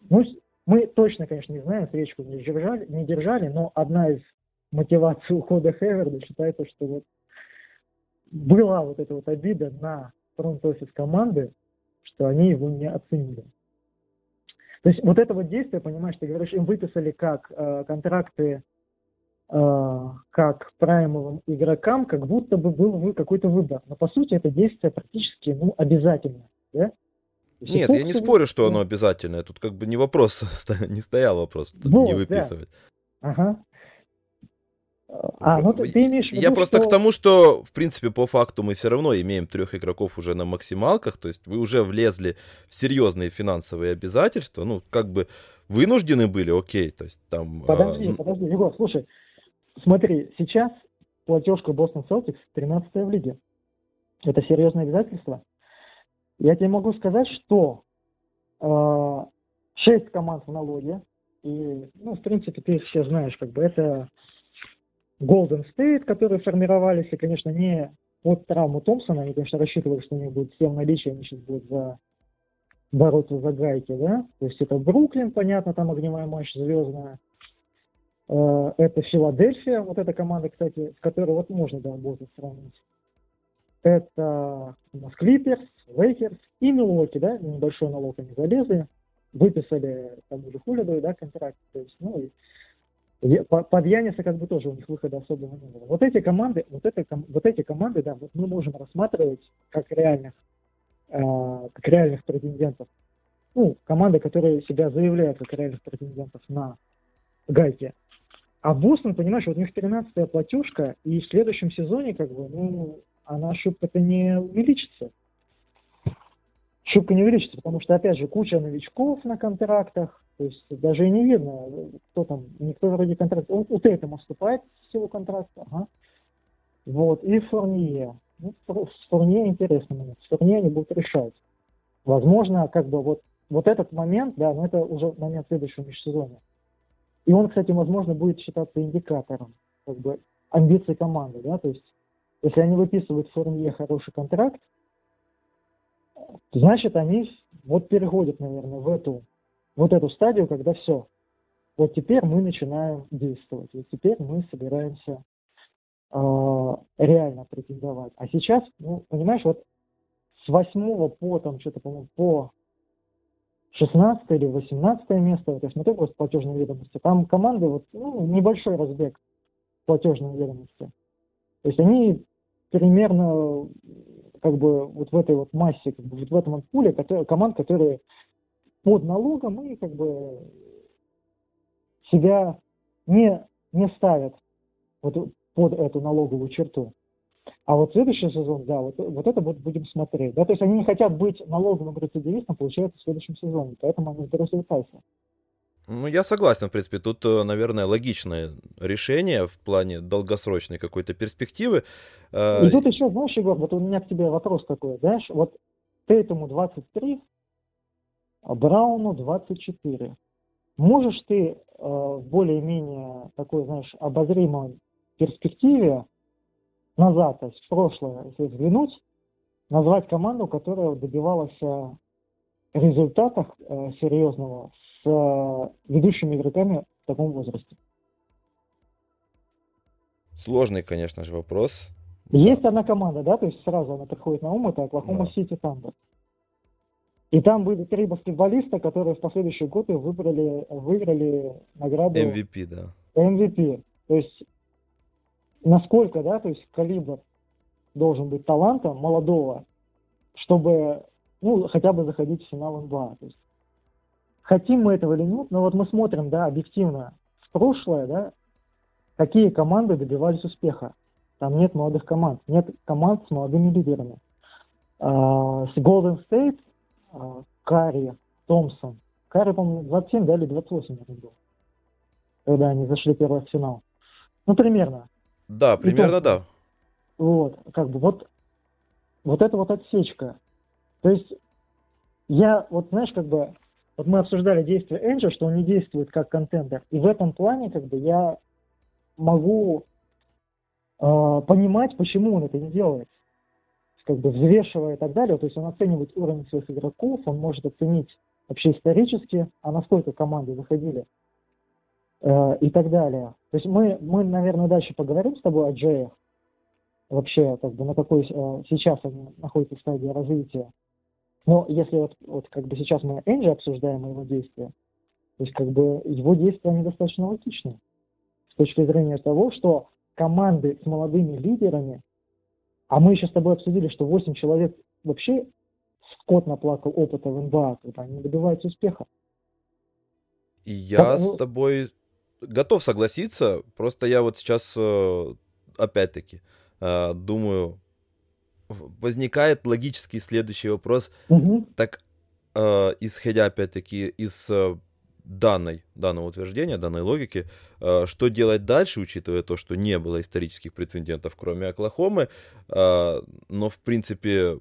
ну, мы точно, конечно, не знаем, свечку не держали, не держали, но одна из мотиваций ухода Хеверда считается, что вот была вот эта вот обида на фронт-офис команды, что они его не оценили. То есть вот это вот действие, понимаешь, ты говоришь, им выписали как э, контракты как праймовым игрокам, как будто бы был какой-то выбор. Но по сути это действие практически ну, обязательно. Да? Нет, я не спорю, что оно обязательное. Тут как бы не вопрос, <laughs> не стоял вопрос вот, не выписывать. Да. Ага. А, ну ты, ты имеешь в виду, Я просто что... к тому, что, в принципе, по факту мы все равно имеем трех игроков уже на максималках, то есть вы уже влезли в серьезные финансовые обязательства, ну, как бы вынуждены были, окей, то есть там... А, подожди, а... подожди, Егор, слушай, смотри, сейчас платежка Бостон Celtics 13 в лиге. Это серьезное обязательство. Я тебе могу сказать, что э, 6 команд в налоге, и, ну, в принципе, ты их все знаешь, как бы. Это Golden State, которые формировались, и, конечно, не под травму Томпсона, они, конечно, рассчитывали, что у них будет 7 наличия, они сейчас будут за бороться за гайки, да, то есть это Бруклин, понятно, там огневая мощь звездная, это Филадельфия, вот эта команда, кстати, с которой вот можно, да, будет сравнить. Это Клиперс, Лейкерс и Милуоки, да, небольшой налог они залезли, выписали тому же Холидею, да, контракт, то есть, ну, и под Яниса как бы тоже у них выхода особого не было. Вот эти команды, вот, это, вот эти команды, да, вот мы можем рассматривать как реальных, э, как реальных претендентов. Ну, команды, которые себя заявляют как реальных претендентов на гайке. А Бостон, понимаешь, вот у них 13-я платежка, и в следующем сезоне, как бы, ну, она ошибка-то не увеличится. шибко не увеличится, потому что, опять же, куча новичков на контрактах, то есть даже и не видно, кто там, никто вроде контракт, он у Тейтема вступает в силу контракта, ага. вот, и Фурнье. Ну, с Фурнье интересный момент, Фурнье они будут решать. Возможно, как бы вот, вот этот момент, да, но это уже момент следующего межсезонья. И он, кстати, возможно, будет считаться индикатором как бы, амбиций команды, да, то есть если они выписывают в Фурнье хороший контракт, значит, они вот переходят, наверное, в эту, вот эту стадию, когда все, вот теперь мы начинаем действовать, вот теперь мы собираемся э, реально претендовать. А сейчас, ну, понимаешь, вот с восьмого по, там, что-то, по-моему, по 16 или 18 место, вот я смотрю просто платежные ведомости, там команды, вот, ну, небольшой разбег платежной ведомости. То есть они примерно как бы вот в этой вот массе, как бы вот в этом вот пуле который, команд, которые под налогом и как бы себя не, не ставят вот под эту налоговую черту. А вот следующий сезон, да, вот, вот это вот будем смотреть. Да, то есть они не хотят быть налоговым рецидивистом, получается, в следующем сезоне. Поэтому они сбросили Тайса. Ну, я согласен, в принципе. Тут, э, наверное, логичное решение в плане долгосрочной какой-то перспективы. Э, И тут еще, знаешь, Егор, вот у меня к тебе вопрос такой, знаешь, вот Тейтому 23, а Брауну 24. Можешь ты э, в более-менее такой, знаешь, обозримой перспективе назад, то есть в прошлое, если взглянуть, назвать команду, которая добивалась результатов э, серьезного с э, ведущими игроками в таком возрасте? Сложный, конечно же, вопрос. Есть одна команда, да, то есть сразу она приходит на ум, это Оклахома Сити Тандер. И там были три баскетболиста, которые в последующие годы выбрали, выиграли награду MVP, да. MVP. То есть насколько, да, то есть калибр должен быть таланта молодого, чтобы ну, хотя бы заходить в финал НБА. То есть, хотим мы этого или нет, но вот мы смотрим, да, объективно в прошлое, да, какие команды добивались успеха. Там нет молодых команд, нет команд с молодыми лидерами. Uh, с Golden State, uh, Карри, Томпсон. Карри, по-моему, 27, да, или 28 был, когда они зашли первый в финал. Ну, примерно. Да, примерно, да. Вот, как бы, вот, вот эта вот отсечка. То есть я, вот знаешь, как бы, вот мы обсуждали действие Энджи, что он не действует как контендер. И в этом плане, как бы, я могу э, понимать, почему он это не делает. Как бы взвешивая и так далее. То есть он оценивает уровень своих игроков, он может оценить вообще исторически, а насколько команды заходили э, и так далее. То есть мы, мы, наверное, дальше поговорим с тобой о Джеях. Вообще, как бы на какой э, сейчас они находятся в стадии развития. Но если вот, вот как бы сейчас мы Энджи обсуждаем его действия, то есть как бы его действия они достаточно логичны с точки зрения того, что команды с молодыми лидерами, а мы еще с тобой обсудили, что 8 человек вообще скот наплакал опыта в НБА, когда они добиваются успеха. И я так, с тобой готов согласиться, просто я вот сейчас э, опять-таки э, думаю, возникает логический следующий вопрос. Угу. Так, э, исходя опять-таки из данной, данного утверждения, данной логики, что делать дальше, учитывая то, что не было исторических прецедентов, кроме Оклахомы, но в принципе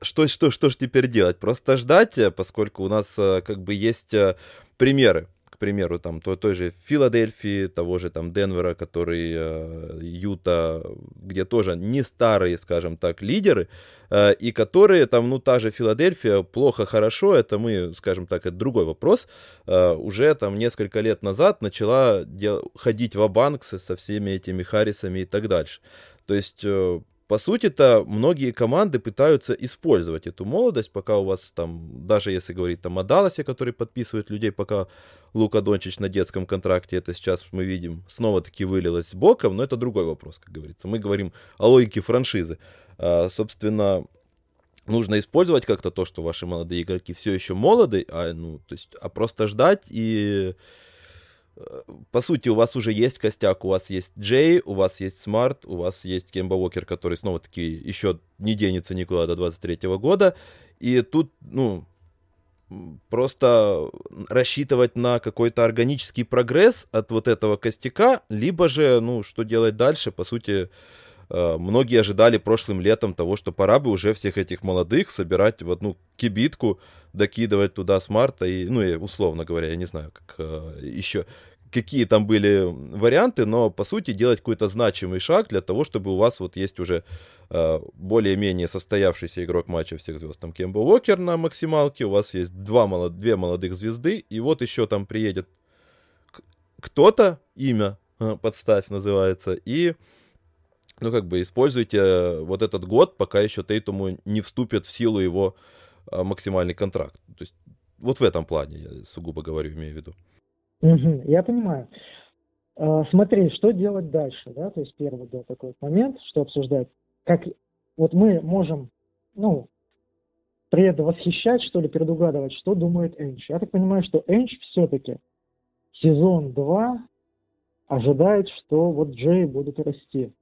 что, что, что же теперь делать? Просто ждать, поскольку у нас как бы есть примеры к примеру, там той, той же Филадельфии, того же там Денвера, который э, Юта, где тоже не старые, скажем так, лидеры, э, и которые там, ну, та же Филадельфия, плохо-хорошо, это мы, скажем так, это другой вопрос, э, уже там несколько лет назад начала дел- ходить в банк со всеми этими Харрисами и так дальше. То есть э, по сути-то многие команды пытаются использовать эту молодость, пока у вас там, даже если говорить там о Далласе, который подписывает людей, пока Лука Дончич на детском контракте, это сейчас мы видим, снова-таки вылилось с боком, но это другой вопрос, как говорится. Мы говорим о логике франшизы. А, собственно, нужно использовать как-то то, что ваши молодые игроки все еще молоды, а, ну, то есть, а просто ждать и по сути, у вас уже есть костяк, у вас есть Джей, у вас есть Смарт, у вас есть Кемба Уокер, который снова-таки еще не денется никуда до 23 года, И тут, ну, просто рассчитывать на какой-то органический прогресс от вот этого костяка, либо же, ну, что делать дальше, по сути, многие ожидали прошлым летом того, что пора бы уже всех этих молодых собирать в одну кибитку, докидывать туда смарта и, ну, и условно говоря, я не знаю, как э, еще какие там были варианты, но по сути делать какой-то значимый шаг для того, чтобы у вас вот есть уже э, более-менее состоявшийся игрок матча всех звезд. Там Кембо Уокер на максималке, у вас есть два молод... две молодых звезды, и вот еще там приедет кто-то, имя э, подставь называется, и ну как бы используйте вот этот год, пока еще Тейтуму не вступит в силу его э, максимальный контракт. То есть вот в этом плане я сугубо говорю, имею в виду. Я понимаю. А, смотри, что делать дальше, да, то есть первый был такой момент, что обсуждать. Как вот мы можем, ну, предвосхищать, что ли, предугадывать, что думает Энч. Я так понимаю, что Энч все-таки сезон 2 ожидает, что вот Джей будут расти,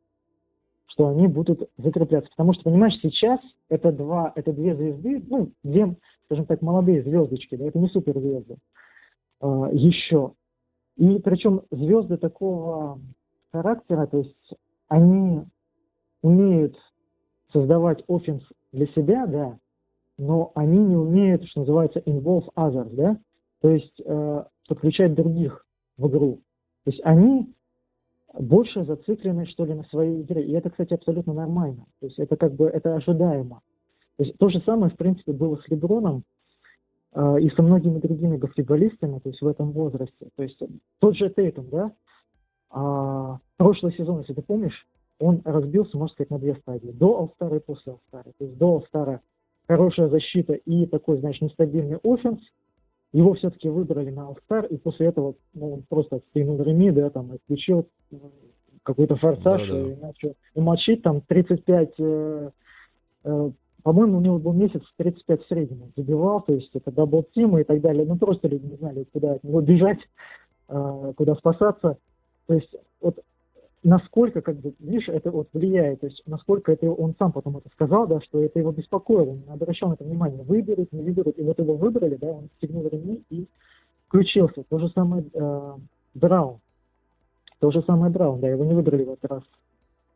что они будут закрепляться. Потому что, понимаешь, сейчас это два, это две звезды, ну, две, скажем так, молодые звездочки, да, это не суперзвезды. А, еще. И причем звезды такого характера, то есть они умеют создавать офенс для себя, да, но они не умеют, что называется, involve others, да, то есть э, подключать других в игру. То есть они больше зациклены, что ли, на своей игре. И это, кстати, абсолютно нормально. То есть это как бы, это ожидаемо. То есть то же самое, в принципе, было с Леброном. А, и со многими другими баскетболистами, то есть в этом возрасте. То есть тот же Тейтум, да, а, прошлый сезон, если ты помнишь, он разбился, можно сказать, на две стадии. До Алстара и после Алстара. То есть до Алстара хорошая защита и такой, значит, нестабильный offense. Его все-таки выбрали на All-Star, и после этого ну, он просто стянул ремни, да, там, отключил какой-то форсаж да, да. и начал и мочить там 35 э, э, по-моему, у него был месяц 35 в среднем. Забивал, то есть это double team ы и так далее. Ну, просто люди не знали, куда от него бежать, а, куда спасаться. То есть вот насколько, как бы, видишь, это вот влияет, то есть насколько это он сам потом это сказал, да, что это его беспокоило, он обращал на это внимание, выберут, не выберут, и вот его выбрали, да, он стегнул ремни и включился. То же самое э, Браун. То же самое Браун, да, его не выбрали в этот раз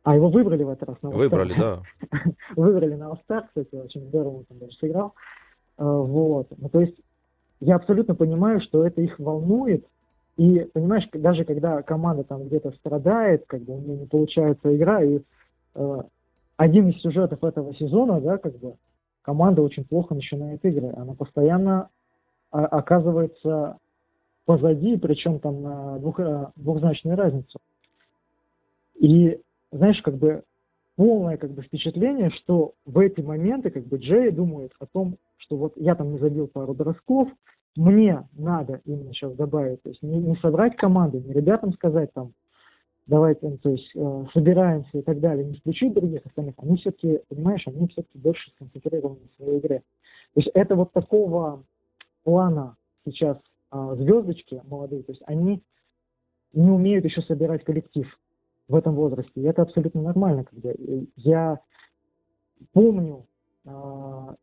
а его выбрали в этот раз на All-Star. Выбрали, да. <laughs> выбрали на All-Star, кстати, очень здорово он там даже сыграл. А, вот. Ну, то есть я абсолютно понимаю, что это их волнует. И, понимаешь, даже когда команда там где-то страдает, как бы у нее не получается игра, и э, один из сюжетов этого сезона, да, как бы команда очень плохо начинает игры. Она постоянно а, оказывается позади, причем там на двух, э, двухзначную разницу. И знаешь, как бы полное как бы впечатление, что в эти моменты как бы Джей думает о том, что вот я там не забил пару бросков, мне надо именно сейчас добавить, то есть не, не собрать команду, не ребятам сказать там, давайте, ну, то есть э, собираемся и так далее, не включить других остальных, они все-таки, понимаешь, они все-таки больше сконцентрированы в своей игре. То есть это вот такого плана сейчас э, звездочки молодые, то есть они не умеют еще собирать коллектив в этом возрасте. И это абсолютно нормально. Когда я помню, а,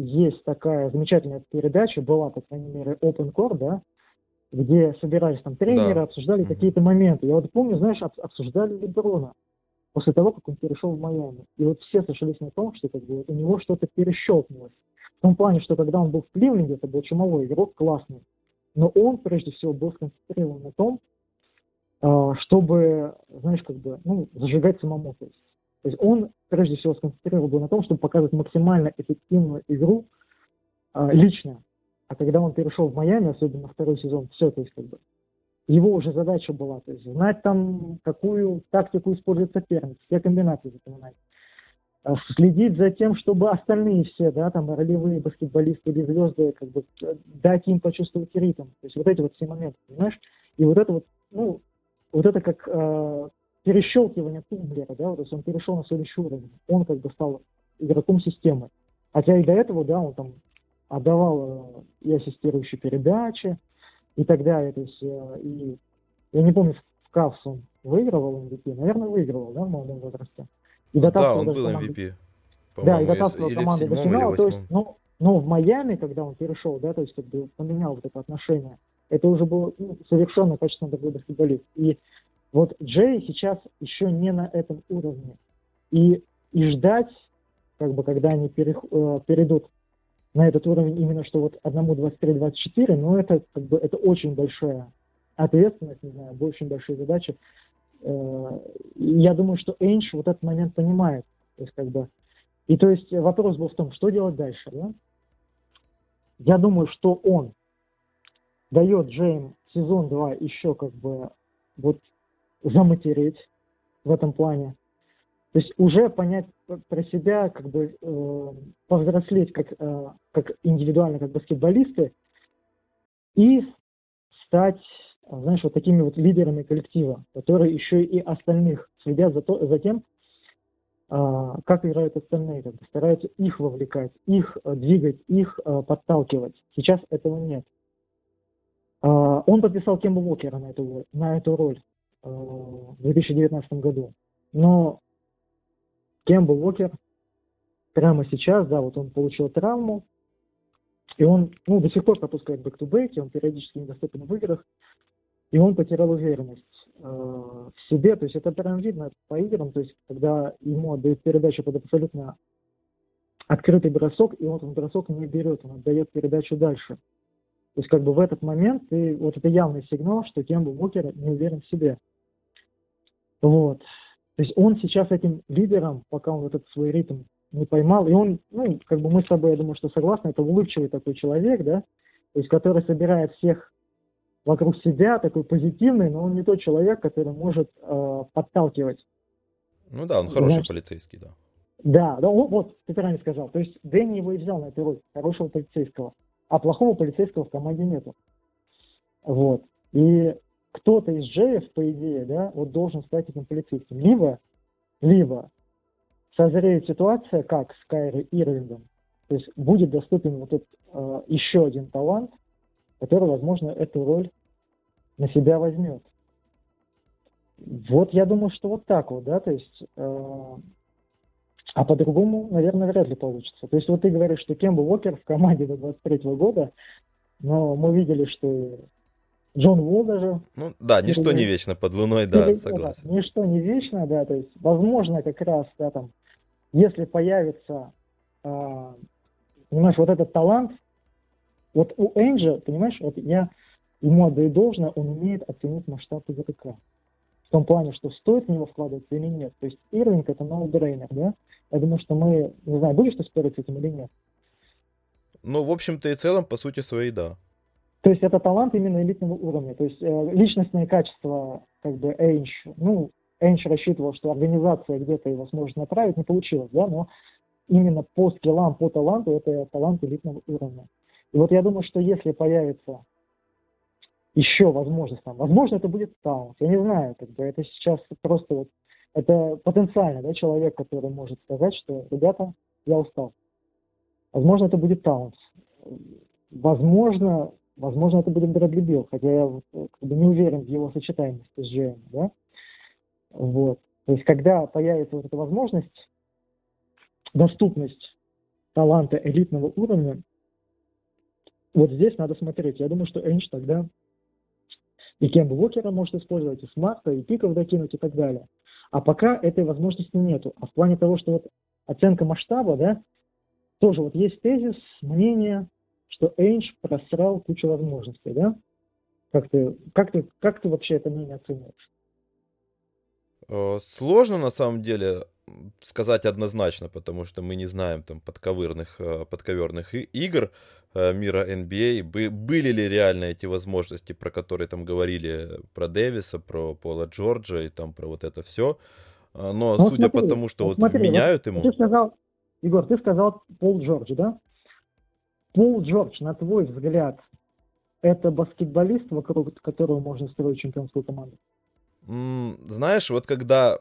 есть такая замечательная передача, была, по крайней мере, Open Core, да, где собирались там тренеры, да. обсуждали mm-hmm. какие-то моменты. Я вот помню, знаешь, обсуждали Леброна после того, как он перешел в Майами. И вот все сошлись на том, что как бы, вот у него что-то перещелкнулось. В том плане, что когда он был в Кливленде, это был чумовой игрок, классный. Но он, прежде всего, был сконцентрирован на том, а, чтобы, знаешь, как бы, ну, зажигать самому. То есть, то есть он, прежде всего, сконцентрировал был на том, чтобы показывать максимально эффективную игру а, лично. А когда он перешел в Майами, особенно второй сезон, все, то есть, как бы, его уже задача была, то есть, знать там, какую тактику использует соперник, все комбинации запоминать. А, следить за тем, чтобы остальные все, да, там, ролевые баскетболисты или звезды, как бы, дать им почувствовать ритм. То есть, вот эти вот все моменты, понимаешь? И вот это вот, ну, вот это как э, перещелкивание тумблера, да, вот, то есть он перешел на следующий уровень, он как бы стал игроком системы. Хотя и до этого, да, он там отдавал э, и ассистирующие передачи и так далее, то есть, э, и я не помню, в Кавс он выигрывал MVP, наверное, выигрывал, да, в молодом возрасте. И да, он был MVP. Да, и дотаскивал команду до финала, то есть, ну, Но в Майами, когда он перешел, да, то есть как бы поменял вот это отношение, это уже был ну, совершенно качественно другой баскетболист. И вот Джей сейчас еще не на этом уровне. И, и ждать, как бы, когда они перех, э, перейдут на этот уровень именно что вот одному 23-24, ну это как бы это очень большая ответственность, не знаю, очень большие задачи. Э, я думаю, что Эйнш вот этот момент понимает. То есть как бы и то есть вопрос был в том, что делать дальше, да? Я думаю, что он дает Джейм сезон 2 еще как бы вот заматереть в этом плане. То есть уже понять про себя, как бы э, повзрослеть как, э, как индивидуально, как баскетболисты, и стать, знаешь, вот такими вот лидерами коллектива, которые еще и остальных следят за, то, за тем, э, как играют остальные, как бы стараются их вовлекать, их э, двигать, их э, подталкивать. Сейчас этого нет. Э, он подписал Кембу Уокера на эту, на эту роль в 2019 году. Но Кембл Уокер прямо сейчас, да, вот он получил травму, и он, ну, до сих пор пропускает back-to-back и, он периодически недоступен в играх, и он потерял уверенность э, в себе, то есть это прям видно по играм, то есть когда ему отдают передачу под абсолютно открытый бросок, и он этот бросок не берет, он отдает передачу дальше. То есть как бы в этот момент, и вот это явный сигнал, что Кемба Уокер не уверен в себе. Вот. То есть он сейчас этим лидером, пока он вот этот свой ритм не поймал, и он, ну, как бы мы с тобой, я думаю, что согласны, это улыбчивый такой человек, да, то есть который собирает всех вокруг себя, такой позитивный, но он не тот человек, который может э, подталкивать. Ну да, он хороший Значит, полицейский, да. Да, да, вот, вот, ты правильно сказал. То есть Дэнни его и взял на эту роль, хорошего полицейского. А плохого полицейского в команде нету. Вот. И кто-то из Джеев, по идее, да, вот должен стать этим полицейским. Либо, либо созреет ситуация, как с Кайри Ирвингом, то есть будет доступен вот этот э, еще один талант, который, возможно, эту роль на себя возьмет. Вот я думаю, что вот так вот, да, то есть, э, а по-другому, наверное, вряд ли получится. То есть вот ты говоришь, что Кембо Уокер в команде до 23 года, но мы видели, что Джон Вол даже. Ну да, ничто не вечно под луной, да, согласен. Да, ничто не вечно, да, то есть возможно как раз, да, там, если появится, э, понимаешь, вот этот талант, вот у Энджа, понимаешь, вот я ему отдаю должное, он умеет оценить масштаб игрока. В том плане, что стоит в него вкладываться или нет. То есть Ирвинг это ноу-брейнер, да? Я думаю, что мы, не знаю, будешь ты спорить с этим или нет? Ну, в общем-то и целом, по сути своей, да. То есть это талант именно элитного уровня. То есть э, личностные качества, как бы Эйнш, ну, Эйнш рассчитывал, что организация где-то его сможет направить, не получилось, да, но именно по скиллам, по таланту, это талант элитного уровня. И вот я думаю, что если появится еще возможность там, возможно, это будет талант, я не знаю, как бы это сейчас просто вот, это потенциально, да, человек, который может сказать, что, ребята, я устал. Возможно, это будет талант. Возможно, Возможно, это будет Брэдли хотя я э, как бы не уверен в его сочетаемости с GM, да? Вот. То есть, когда появится вот эта возможность, доступность таланта элитного уровня, вот здесь надо смотреть. Я думаю, что Эндж тогда и Кемба Уокера может использовать, и Смарта, и пиков докинуть и так далее. А пока этой возможности нету. А в плане того, что вот оценка масштаба, да, тоже вот есть тезис, мнение, что Эйнш просрал кучу возможностей, да? Как ты, как ты, как ты вообще это мнение оцениваешь? Э, сложно на самом деле сказать однозначно, потому что мы не знаем там подковырных, э, подковерных игр э, мира NBA. Были ли реально эти возможности, про которые там говорили про Дэвиса, про Пола Джорджа и там про вот это все. Но ну, судя смотри, по тому, что вот смотри, меняют вот ему... Ты сказал, Егор, ты сказал Пол Джордж, да? Пол Джордж, на твой взгляд, это баскетболист, вокруг которого можно строить чемпионскую команду? Знаешь, вот когда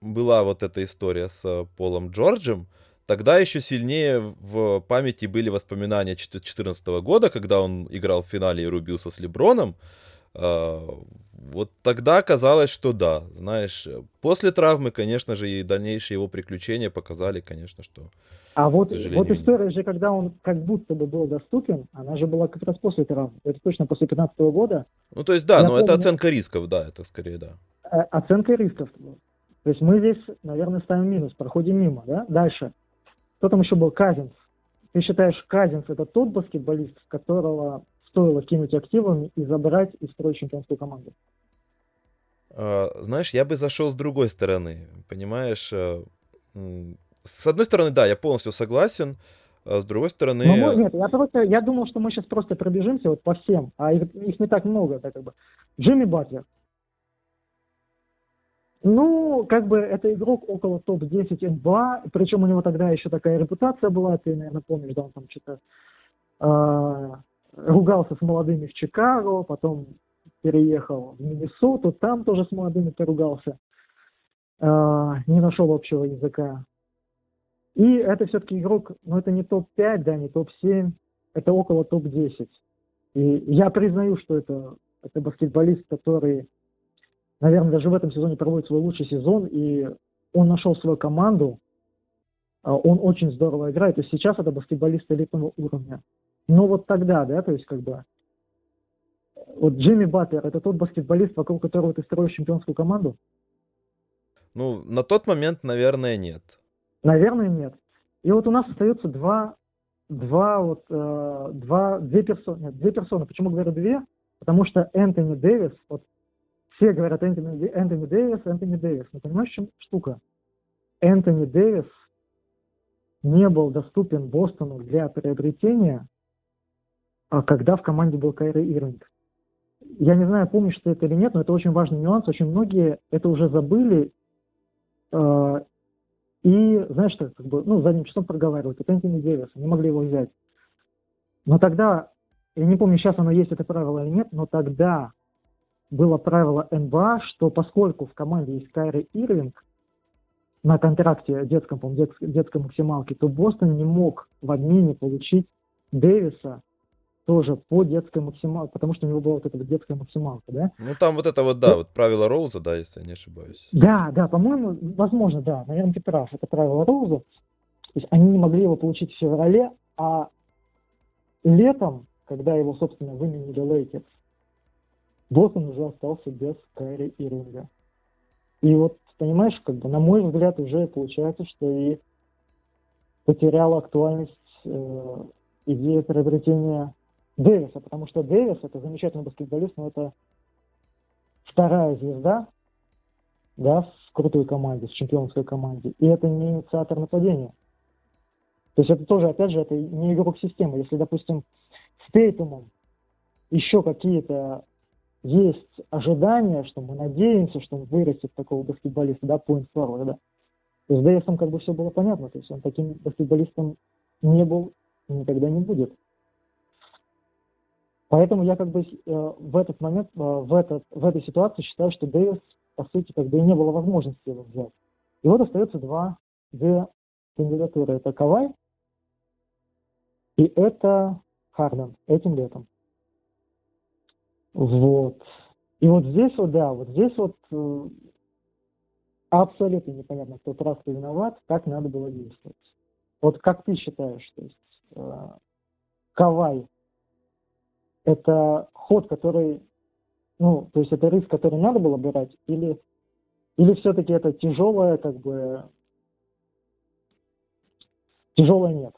была вот эта история с э, Полом Джорджем, тогда еще сильнее в памяти были воспоминания 2014 года, когда он играл в финале и рубился с Леброном. А, вот тогда казалось, что да, знаешь, после травмы, конечно же, и дальнейшие его приключения показали, конечно, что... А вот, вот история же, когда он как будто бы был доступен, она же была как раз после травмы. Это точно после 15 года. Ну, то есть, да, Я но помню, это оценка рисков, да, это скорее да. Э, оценка рисков. То есть мы здесь, наверное, ставим минус, проходим мимо, да? Дальше. Кто там еще был? Казинс. Ты считаешь, Казинс это тот баскетболист, которого стоило кинуть активами и забрать и строить чемпионскую команду? А, знаешь, я бы зашел с другой стороны, понимаешь? Э, с одной стороны, да, я полностью согласен, а с другой стороны... Ну, нет, я просто, я думал, что мы сейчас просто пробежимся вот по всем, а их, их не так много, да, как бы. Джимми Батлер. Ну, как бы это игрок около топ-10 НБА, причем у него тогда еще такая репутация была, ты, наверное, помнишь, да, он там что-то э, ругался с молодыми в Чикаго, потом переехал в Миннесоту, там тоже с молодыми поругался, э, не нашел общего языка. И это все-таки игрок, ну это не топ-5, да, не топ-7, это около топ-10. И я признаю, что это, это баскетболист, который, наверное, даже в этом сезоне проводит свой лучший сезон, и он нашел свою команду, а он очень здорово играет, и сейчас это баскетболист элитного уровня. Но вот тогда, да, то есть как бы вот Джимми Батлер, это тот баскетболист, вокруг которого ты строишь чемпионскую команду? Ну, на тот момент, наверное, нет. Наверное, нет. И вот у нас остается два, два вот, э, два, две персоны, нет, две персоны. Почему говорю две? Потому что Энтони Дэвис, вот все говорят Энтони, Энтони Дэвис, Энтони Дэвис. Но понимаешь, в чем штука? Энтони Дэвис не был доступен Бостону для приобретения, когда в команде был Кайри Ирвинг я не знаю, помнишь ты это или нет, но это очень важный нюанс. Очень многие это уже забыли. Э, и, знаешь, что, как бы, ну, задним числом проговаривают. Это Энтони Дэвис, не могли его взять. Но тогда, я не помню, сейчас оно есть это правило или нет, но тогда было правило НБА, что поскольку в команде есть Кайри Ирвинг на контракте детском, по детской, детской максималке, то Бостон не мог в обмене получить Дэвиса тоже по детской максималке, потому что у него была вот эта вот детская максималка, да? Ну там вот это вот, да, вот правило Роуза, да, если я не ошибаюсь. Да, да, по-моему, возможно, да, наверное, ты прав, это правило Роуза. То есть они не могли его получить в феврале, а летом, когда его, собственно, выменили Лейкерс, Бостон уже остался без Кайри Ирвинга. И вот, понимаешь, как бы, на мой взгляд, уже получается, что и потеряла актуальность э, идея приобретения Дэвиса, потому что Дэвис это замечательный баскетболист, но это вторая звезда, да, в крутой команде, в чемпионской команде, и это не инициатор нападения. То есть это тоже, опять же, это не игрок системы. Если, допустим, с Тейтумом еще какие-то есть ожидания, что мы надеемся, что он вырастет такого баскетболиста, да, point forward, да. То с Дэвисом как бы все было понятно, то есть он таким баскетболистом не был и никогда не будет. Поэтому я как бы э, в этот момент, э, в, этот, в этой ситуации считаю, что Дэвис, по сути, как бы и не было возможности его взять. И вот остается два, две кандидатуры. Это Кавай и это Харден этим летом. Вот. И вот здесь вот, да, вот здесь вот э, абсолютно непонятно, кто прав, кто виноват, как надо было действовать. Вот как ты считаешь, то есть э, Кавай это ход, который, ну, то есть это риск, который надо было брать, или, или все-таки это тяжелое, как бы, тяжелое нет?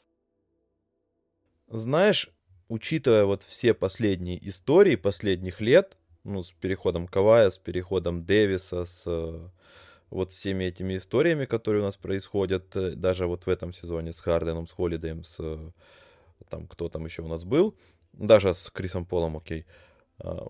Знаешь, учитывая вот все последние истории последних лет, ну, с переходом Кавая, с переходом Дэвиса, с э, вот всеми этими историями, которые у нас происходят, э, даже вот в этом сезоне с Харденом, с Холидеем, с э, там кто там еще у нас был, даже с Крисом Полом, окей. А,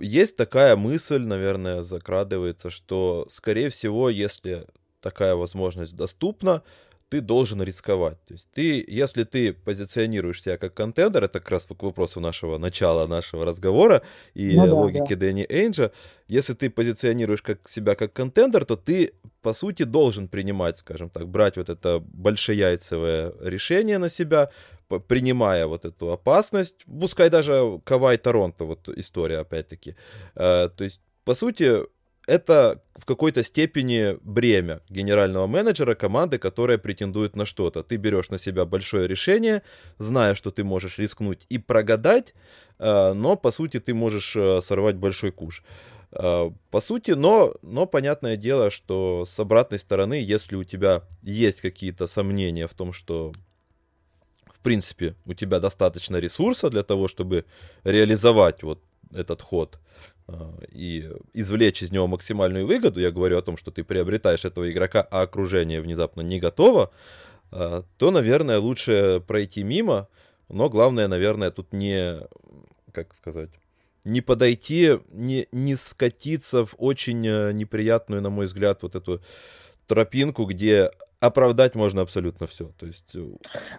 есть такая мысль, наверное, закрадывается, что, скорее всего, если такая возможность доступна, ты должен рисковать. То есть ты, если ты позиционируешь себя как контендер, это как раз к вопросу нашего начала нашего разговора и ну, да, логики да. Дэнни Эйнджа, если ты позиционируешь как себя как контендер, то ты по сути, должен принимать, скажем так, брать вот это большеяйцевое решение на себя, принимая вот эту опасность, пускай даже Кавай Торонто, вот история опять-таки. Э, то есть, по сути, это в какой-то степени бремя генерального менеджера команды, которая претендует на что-то. Ты берешь на себя большое решение, зная, что ты можешь рискнуть и прогадать, э, но, по сути, ты можешь э, сорвать большой куш. По сути, но, но понятное дело, что с обратной стороны, если у тебя есть какие-то сомнения в том, что в принципе, у тебя достаточно ресурса для того, чтобы реализовать вот этот ход и извлечь из него максимальную выгоду, я говорю о том, что ты приобретаешь этого игрока, а окружение внезапно не готово, а, то, наверное, лучше пройти мимо, но главное, наверное, тут не, как сказать, не подойти, не, не скатиться в очень э, неприятную, на мой взгляд, вот эту тропинку, где оправдать можно абсолютно все. То есть э,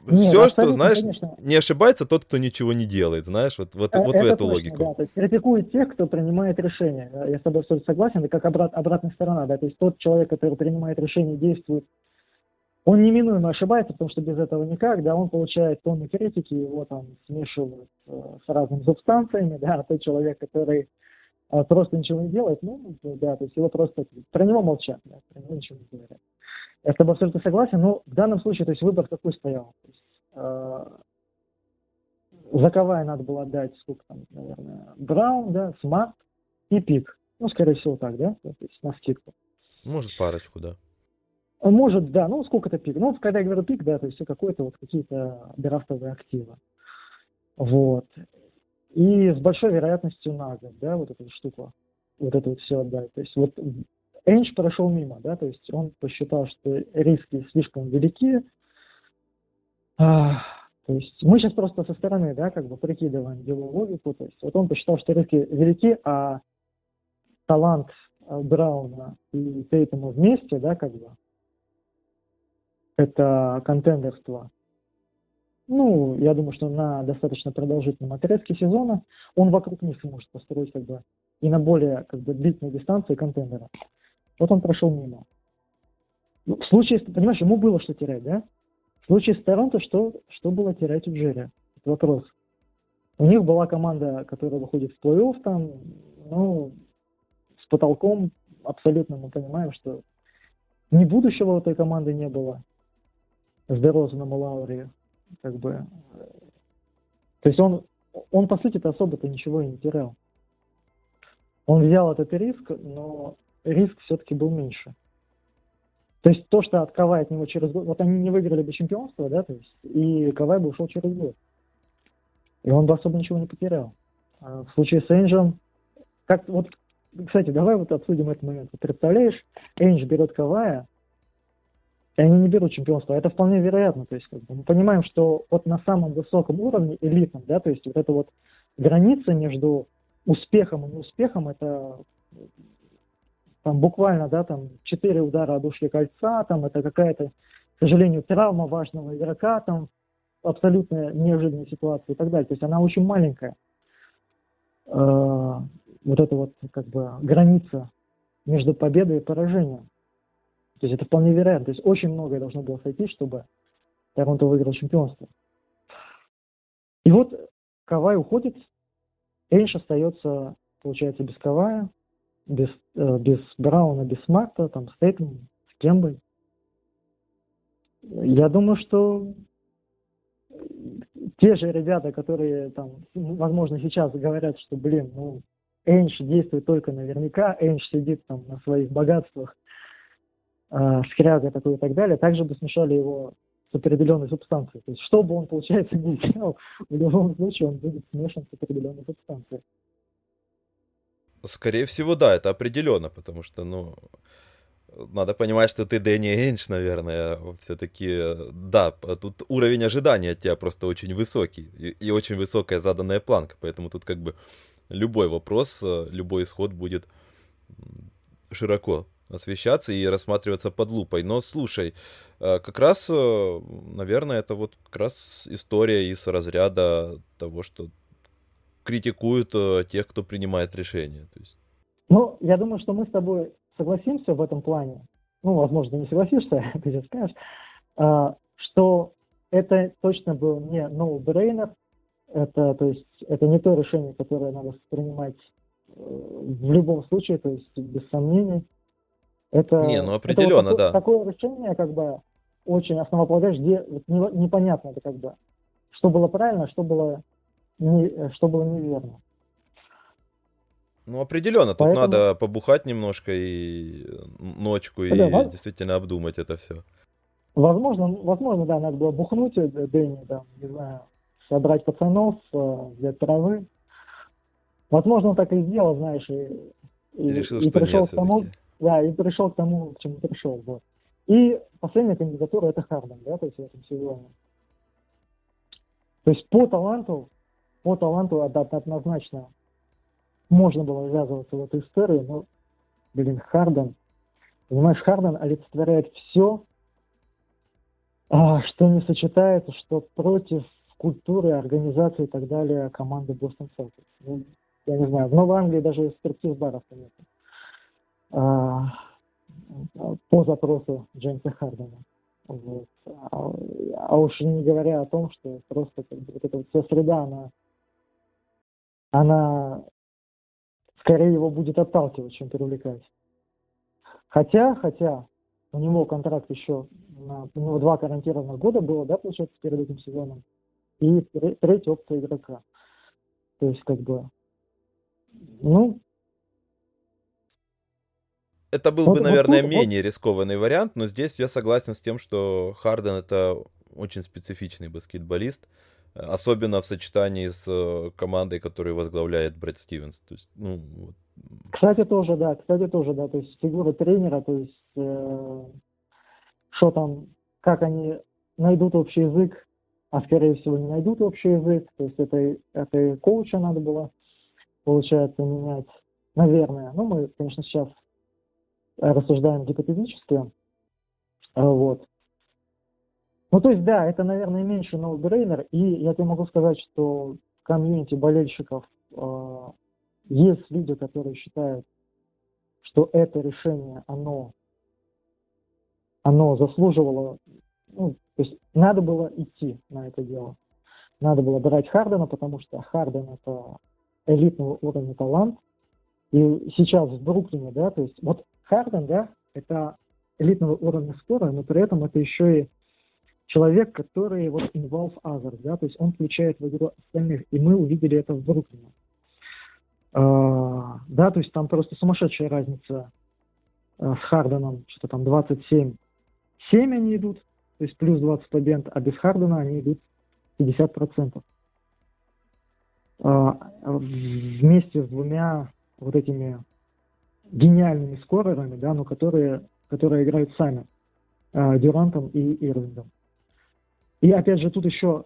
Нет, все, что, знаешь, конечно. не ошибается тот, кто ничего не делает, знаешь, вот, вот, вот это в эту точно, логику. Да, то есть критикует тех, кто принимает решения. Я с тобой согласен, это как обрат, обратная сторона, да, то есть тот человек, который принимает решение, действует, он неминуемо ошибается, потому что без этого никак, да, он получает тонны критики, его там смешивают э, с разными субстанциями, <laughs> да, а тот человек, который э, просто ничего не делает, ну, да, то есть его просто, про него молчат, да, про него ничего не говорят. Я с тобой абсолютно согласен, но в данном случае, то есть выбор какой стоял? То есть, э, за Кавая надо было отдать, сколько там, наверное, Браун, да, Смарт и pick. Ну, скорее всего, так, да, то есть на скидку. Может, парочку, да. Может, да, ну, сколько-то pick. Ну, когда я говорю pick, да, то есть какой-то вот какие-то драфтовые активы. Вот. И с большой вероятностью на год, да, вот эту штуку, вот это вот все отдать. То есть вот Эндж прошел мимо, да, то есть он посчитал, что риски слишком велики. А, то есть мы сейчас просто со стороны, да, как бы прикидываем деловую логику, то есть вот он посчитал, что риски велики, а талант а, Брауна и Тейтема вместе, да, как бы, это контендерство. Ну, я думаю, что на достаточно продолжительном отрезке сезона он вокруг них сможет построить как бы и на более как бы длительной дистанции контендера. Вот он прошел мимо. Ну, в случае, понимаешь, ему было что терять, да? В случае с Торонто что, что было терять у Джерри? Это вопрос. У них была команда, которая выходит в плей-офф там, ну, с потолком абсолютно мы понимаем, что ни будущего у этой команды не было с Дерозаном и Лаури, как бы. То есть он, он по сути-то особо-то ничего и не терял. Он взял этот риск, но риск все-таки был меньше. То есть то, что от Кавай от него через год, вот они не выиграли бы чемпионство, да, то есть, и Кавай бы ушел через год. И он бы особо ничего не потерял. А в случае с Энджем, как вот, кстати, давай вот обсудим этот момент. Ты представляешь, Эндж берет Кавая, и они не берут чемпионство. Это вполне вероятно. То есть как бы, мы понимаем, что вот на самом высоком уровне, элитном, да, то есть вот эта вот граница между успехом и неуспехом, это там буквально, да, там четыре удара от ушки кольца, там это какая-то, к сожалению, травма важного игрока, там абсолютно неожиданная ситуация и так далее. То есть она очень маленькая. Э, вот эта вот как бы граница между победой и поражением. То есть это вполне вероятно. То есть очень многое должно было сойти, чтобы Торонто выиграл чемпионство. И вот Кавай уходит, Эйнш остается, получается, без Кавая без, э, без Брауна, без Смарта, там, с Тейтом, с Кембой. Я думаю, что те же ребята, которые там, возможно, сейчас говорят, что, блин, ну, Эйнш действует только наверняка, Эйнш сидит там на своих богатствах, э, скряга такой и так далее, также бы смешали его с определенной субстанцией. То есть, что бы он, получается, не сделал, в любом случае он будет смешан с определенной субстанцией. Скорее всего, да, это определенно, потому что, ну, надо понимать, что ты Дэнни Эйнш, наверное, все-таки, да, тут уровень ожидания от тебя просто очень высокий и, и очень высокая заданная планка, поэтому тут как бы любой вопрос, любой исход будет широко освещаться и рассматриваться под лупой. Но слушай, э, как раз, э, наверное, это вот как раз история из разряда того, что критикуют э, тех, кто принимает решения. То есть... Ну, я думаю, что мы с тобой согласимся в этом плане, ну, возможно, не согласишься, <laughs> ты сейчас скажешь, что это точно был не no-brainer, это, то есть, это не то решение, которое надо принимать в любом случае, то есть без сомнений. Это, не, ну определенно, это вот такое, да. Такое решение, как бы, очень основополагающее, где вот, не, непонятно это как бы, что было правильно, что было, не, что было неверно. Ну, определенно, тут Поэтому... надо побухать немножко и ночку, и да, действительно обдумать это все. Возможно, возможно, да, надо было бухнуть э, Дэнни, да, не знаю, собрать пацанов, э, взять травы. Возможно, он так и сделал, знаешь, и, и, решил, и пришел к тому, да, и пришел к тому, к чему пришел. Вот. И последняя кандидатура это Харден, да, то есть в этом сезоне. То есть по таланту, по таланту однозначно можно было ввязываться в эту историю, но, блин, Харден, понимаешь, Харден олицетворяет все, а, что не сочетается, что против культуры, организации и так далее команды Бостон Селтикс. Ну, я не знаю, в Новой Англии даже стриптиз-баров нет. А, по запросу Джеймса Хардена. Вот. А, а уж не говоря о том, что просто как бы, вот эта вот вся среда, она, она скорее его будет отталкивать, чем привлекать. Хотя, хотя, у него контракт еще, на, у него два гарантированных года было, да, получается, перед этим сезоном, и третья опция игрока. То есть, как бы, ну... Это был вот, бы, наверное, вот, менее вот. рискованный вариант, но здесь я согласен с тем, что Харден это очень специфичный баскетболист, особенно в сочетании с э, командой, которую возглавляет Брэд Стивенс. То есть, ну, вот. Кстати, тоже, да, кстати, тоже, да, то есть фигура тренера, то есть э, что там, как они найдут общий язык, а скорее всего не найдут общий язык, то есть это, это и коуча надо было, получается, менять, наверное. Ну, мы, конечно, сейчас рассуждаем гипотетически, вот. Ну, то есть, да, это, наверное, меньше ноутбрейнер, и я тебе могу сказать, что в комьюнити болельщиков э, есть люди, которые считают, что это решение, оно, оно заслуживало, ну, то есть надо было идти на это дело. Надо было брать Хардена, потому что Харден это элитного уровня талант. И сейчас в Бруклине, да, то есть вот Харден, да, это элитного уровня скорая, но при этом это еще и человек, который вот involve others, да, то есть он включает в игру остальных, и мы увидели это в Бруклине. Uh, да, то есть там просто сумасшедшая разница uh, с Харденом, что-то там 27, 7 они идут, то есть плюс 20 побед, а без Хардена они идут 50%. Uh, вместе с двумя вот этими гениальными скорерами, да, но которые, которые играют сами, Дюрантом и Ирвингом. И опять же, тут еще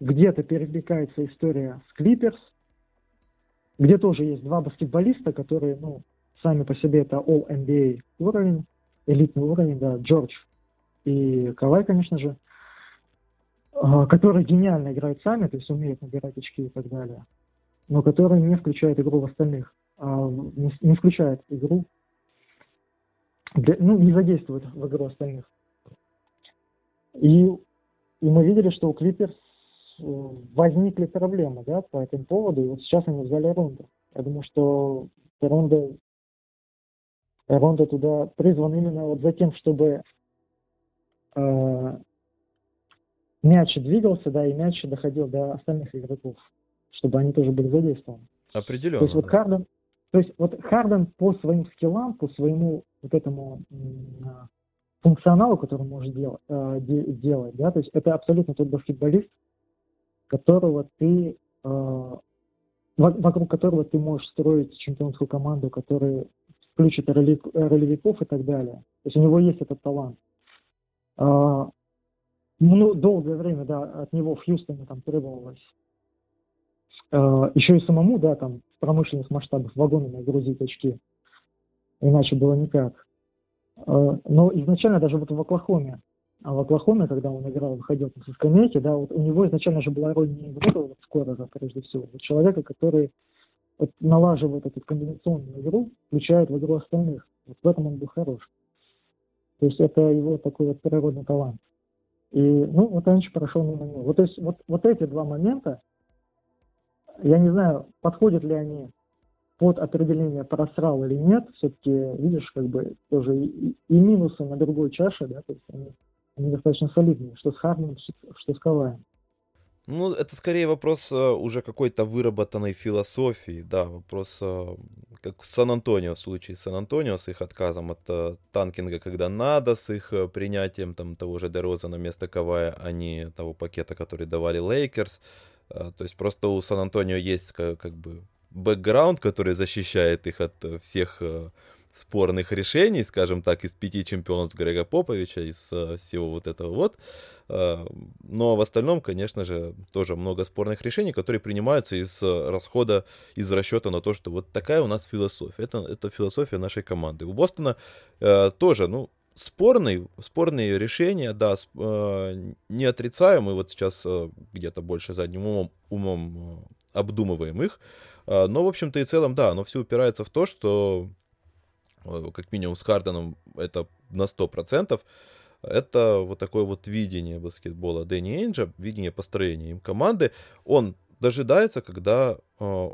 где-то перекликается история с Клиперс, где тоже есть два баскетболиста, которые, ну, сами по себе это All-NBA уровень, элитный уровень, да, Джордж и Кавай, конечно же, а, которые гениально играют сами, то есть умеют набирать очки и так далее, но которые не включают игру в остальных, а, не включают игру, для, ну, не задействуют в игру остальных. И и мы видели, что у Клиперс э, возникли проблемы да, по этому поводу, и вот сейчас они взяли Ронду. Я думаю, что Ронда, Ронда туда призван именно вот за тем, чтобы э, мяч двигался, да, и мяч доходил до остальных игроков, чтобы они тоже были задействованы. Определенно. То есть вот Харден, то есть вот Харден по своим скиллам, по своему вот этому функционалу, который он может делать, э, делать, да, то есть это абсолютно тот баскетболист, которого ты, э, вокруг которого ты можешь строить чемпионскую команду, который включит ролевиков и так далее. То есть у него есть этот талант. Ну, долгое время, да, от него в Хьюстоне там требовалось еще и самому, да, там промышленных масштабах вагонами грузить очки. Иначе было никак. Э, но изначально даже вот в Оклахоме, а в Оклахоме, когда он играл, выходил со скамейки, да, вот у него изначально же была роль не вот скорого, прежде всего, вот человека, который вот налаживает эту комбинационную игру, включает в игру остальных. Вот в этом он был хорош. То есть это его такой вот природный талант. И, ну, вот Анич прошел мимо него. Вот, то есть вот, вот эти два момента, я не знаю, подходят ли они под определение просрал или нет, все-таки, видишь, как бы тоже и, и минусы на другой чаше, да, то есть они, они достаточно солидные, что с Хардом, что с Каваем. Ну, это скорее вопрос э, уже какой-то выработанной философии, да, вопрос, э, как в Сан-Антонио, в случае Сан-Антонио, с их отказом от э, танкинга, когда надо, с их принятием там того же Дерозана на место Кавая, а не того пакета, который давали Лейкерс. То есть просто у Сан-Антонио есть как, как бы бэкграунд, который защищает их от всех спорных решений, скажем так, из пяти чемпионств Грега Поповича, из э, всего вот этого вот. Э, но в остальном, конечно же, тоже много спорных решений, которые принимаются из расхода, из расчета на то, что вот такая у нас философия. Это, это философия нашей команды. У Бостона тоже, ну, спорные, спорные решения, да, не отрицаю, мы вот сейчас где-то больше задним умом, умом обдумываем их, но, в общем-то и целом, да, оно все упирается в то, что Э, как минимум с Харденом это на 100%, это вот такое вот видение баскетбола Дэнни Эйнджа, видение построения им команды. Он дожидается, когда э,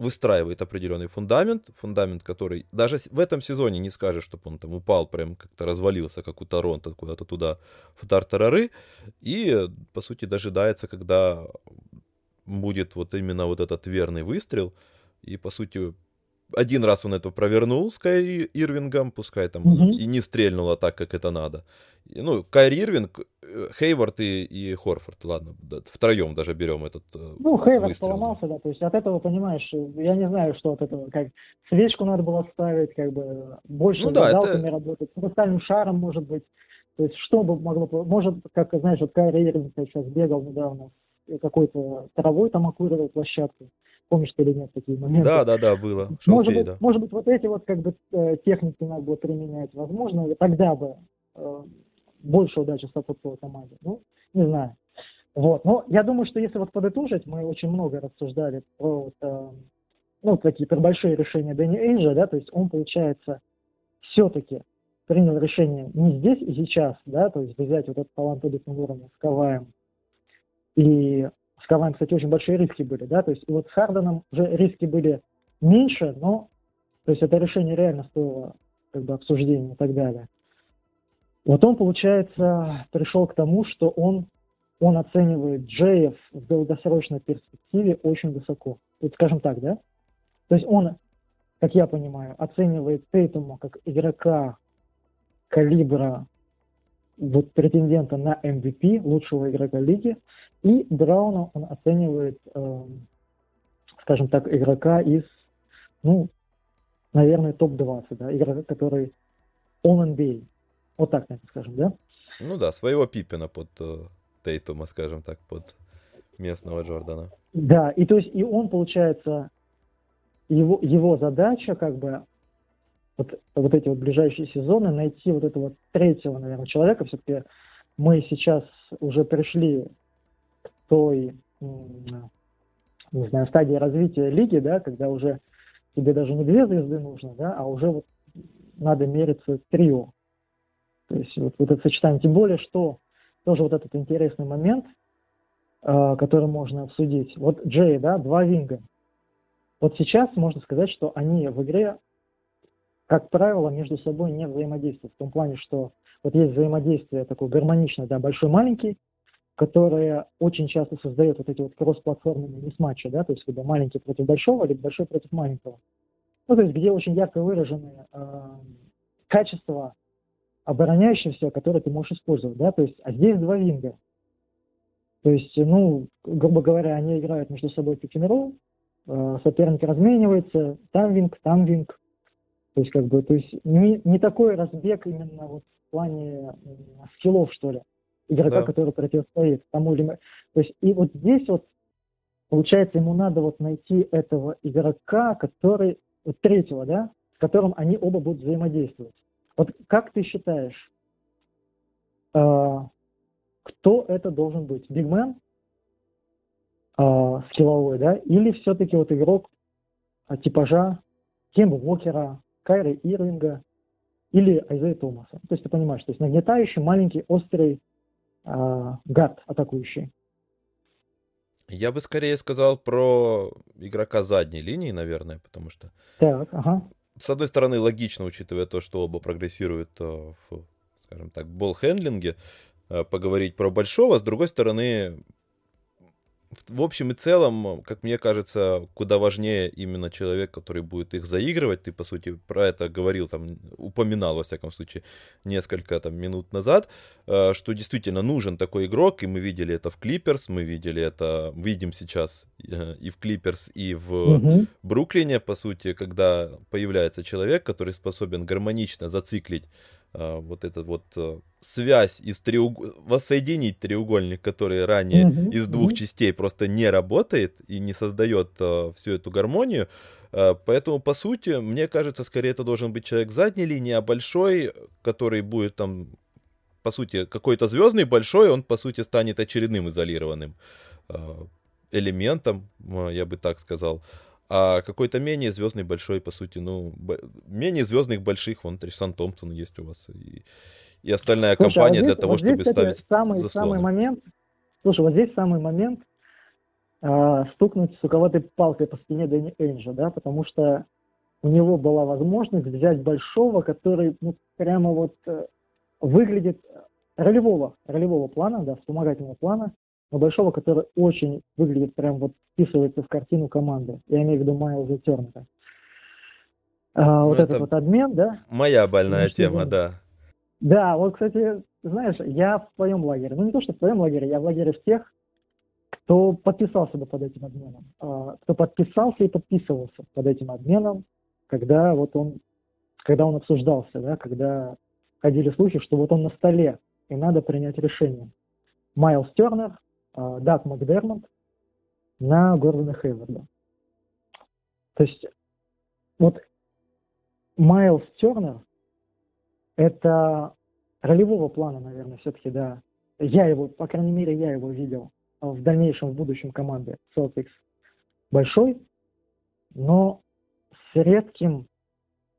выстраивает определенный фундамент, фундамент, который даже в этом сезоне не скажешь, чтобы он там упал, прям как-то развалился, как у Торонто, куда-то туда в тартарары, и, по сути, дожидается, когда будет вот именно вот этот верный выстрел, и, по сути, один раз он это провернул с Кайри Ирвингом, пускай там угу. и не стрельнуло так, как это надо. Ну, Кайри Ирвинг, э, Хейвард и, и Хорфорд, ладно, втроем даже берем этот э, Ну, Хейвард выстрел. поломался, да, то есть от этого, понимаешь, я не знаю, что от этого, как свечку надо было ставить, как бы больше ну, да, это... работать, с хрустальным шаром, может быть, то есть что бы могло, может, как, знаешь, вот Кайри Ирвинг сейчас бегал недавно, какой-то травой там окуривал площадку. Помнишь ты или нет такие моменты? Да, да, да, было. Шелфей, может, быть, да. может быть, вот эти вот как бы э, техники надо было применять. Возможно, тогда бы э, больше удачи сопутствовала команде. Ну, не знаю. Вот. Но я думаю, что если вот подытожить, мы очень много рассуждали про вот, э, ну, такие про большие решения Дэнни Эйджа, да, то есть он, получается, все-таки принял решение не здесь и сейчас, да, то есть взять вот этот талант элитного уровня с Каваем и с Каваем, кстати, очень большие риски были, да, то есть вот с Харденом уже риски были меньше, но, то есть это решение реально стоило как бы обсуждения и так далее. Вот он, получается, пришел к тому, что он, он оценивает Джеев в долгосрочной перспективе очень высоко. Вот скажем так, да? То есть он, как я понимаю, оценивает Тейтума как игрока калибра вот претендента на MVP, лучшего игрока лиги, и Брауна он оценивает, э, скажем так, игрока из, ну, наверное, топ-20, да, игрока, который он NBA. Вот так, наверное, скажем, да? Ну да, своего Пиппина под э, Тейтума, скажем так, под местного Джордана. Да, и то есть и он, получается, его, его задача как бы вот, вот эти вот ближайшие сезоны найти вот этого третьего, наверное, человека. Все-таки мы сейчас уже пришли к той, не знаю, стадии развития лиги, да, когда уже тебе даже не две звезды нужно, да, а уже вот надо мериться трио. То есть вот, вот это сочетание. Тем более, что тоже вот этот интересный момент, э, который можно обсудить. Вот Джей, да, два винга. Вот сейчас можно сказать, что они в игре как правило, между собой не взаимодействуют. В том плане, что вот есть взаимодействие такое гармоничное, да, большой-маленький, которое очень часто создает вот эти вот кросс-платформенные мисс-матчи, да, то есть когда маленький против большого, либо большой против маленького. Ну, то есть где очень ярко выражены э, качества обороняющегося, которые ты можешь использовать, да, то есть, а здесь два винга. То есть, ну, грубо говоря, они играют между собой пик э, соперник разменивается, там винг, там винг, то есть, как бы, то есть не, не такой разбег именно вот в плане скиллов, что ли, игрока, да. который противостоит тому или То есть, и вот здесь вот, получается, ему надо вот найти этого игрока, который, вот третьего, да, с которым они оба будут взаимодействовать. Вот как ты считаешь, э, кто это должен быть? Бигмен, э, скилловой, да, или все-таки вот игрок э, типажа Кемба Уокера, Кайра Ирвинга, или Айзея Томаса. То есть ты понимаешь, то есть нагнетающий, маленький, острый э, гард атакующий. Я бы скорее сказал про игрока задней линии, наверное, потому что... Так, ага. С одной стороны, логично, учитывая то, что оба прогрессируют э, в, скажем так, болл-хендлинге, э, поговорить про большого. С другой стороны, в общем и целом, как мне кажется, куда важнее именно человек, который будет их заигрывать. Ты, по сути, про это говорил, там, упоминал, во всяком случае, несколько там, минут назад, э, что действительно нужен такой игрок, и мы видели это в Клиперс, мы видели это, видим сейчас э, и в Клиперс, и в угу. Бруклине, по сути, когда появляется человек, который способен гармонично зациклить вот эта вот э, связь из треуг... воссоединить треугольник, который ранее mm-hmm. из двух mm-hmm. частей просто не работает и не создает uh, всю эту гармонию. Uh, поэтому, по сути, мне кажется, скорее это должен быть человек задней линии, а большой, который будет там, по сути, какой-то звездный большой, он, по сути, станет очередным изолированным элементом, я бы так сказал. А какой-то менее звездный большой, по сути, ну, б... менее звездных больших, вон Трисан Томпсон есть у вас, и, и остальная слушай, компания а вот здесь, для того, вот здесь, чтобы кстати, ставить самый, заслоны. самый момент, слушай, вот здесь самый момент э, стукнуть суковатой палкой по спине Дэнни Энджа, да, потому что у него была возможность взять большого, который, ну, прямо вот э, выглядит ролевого, ролевого плана, да, вспомогательного плана, но большого, который очень выглядит прям вот вписывается в картину команды. Я имею в виду Майлза Тернера. А, вот ну, этот вот обмен, да? Моя больная Конечно, тема, да. Да, вот, кстати, знаешь, я в твоем лагере. Ну, не то, что в твоем лагере, я в лагере всех, кто подписался бы под этим обменом. А, кто подписался и подписывался под этим обменом, когда вот он, когда он обсуждался, да, когда ходили слухи, что вот он на столе, и надо принять решение. Майлз Тернер, Дат Макдермонт на Гордона Хейварда. То есть вот Майлз Тернер это ролевого плана, наверное, все-таки, да. Я его, по крайней мере, я его видел в дальнейшем, в будущем команде Celtics большой, но с редким,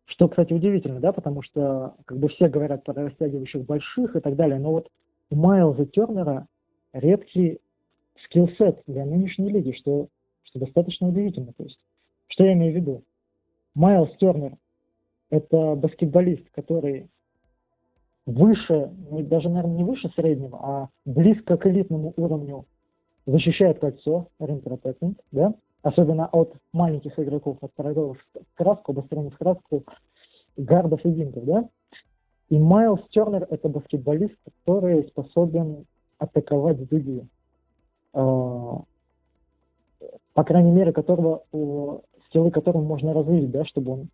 что, кстати, удивительно, да, потому что как бы все говорят про растягивающих больших и так далее, но вот у Майлза Тернера редкий скиллсет для нынешней лиги, что, что достаточно удивительно. То есть, что я имею в виду? Майлз Тернер – это баскетболист, который выше, даже, наверное, не выше среднего, а близко к элитному уровню защищает кольцо, rim protecting, да, особенно от маленьких игроков, от второго в краску, обостренных краску, гардов и винтов, да. И Майлз Тернер – это баскетболист, который способен атаковать с дуги. А, по крайней мере, которого, скиллы которого можно развить, да, чтобы он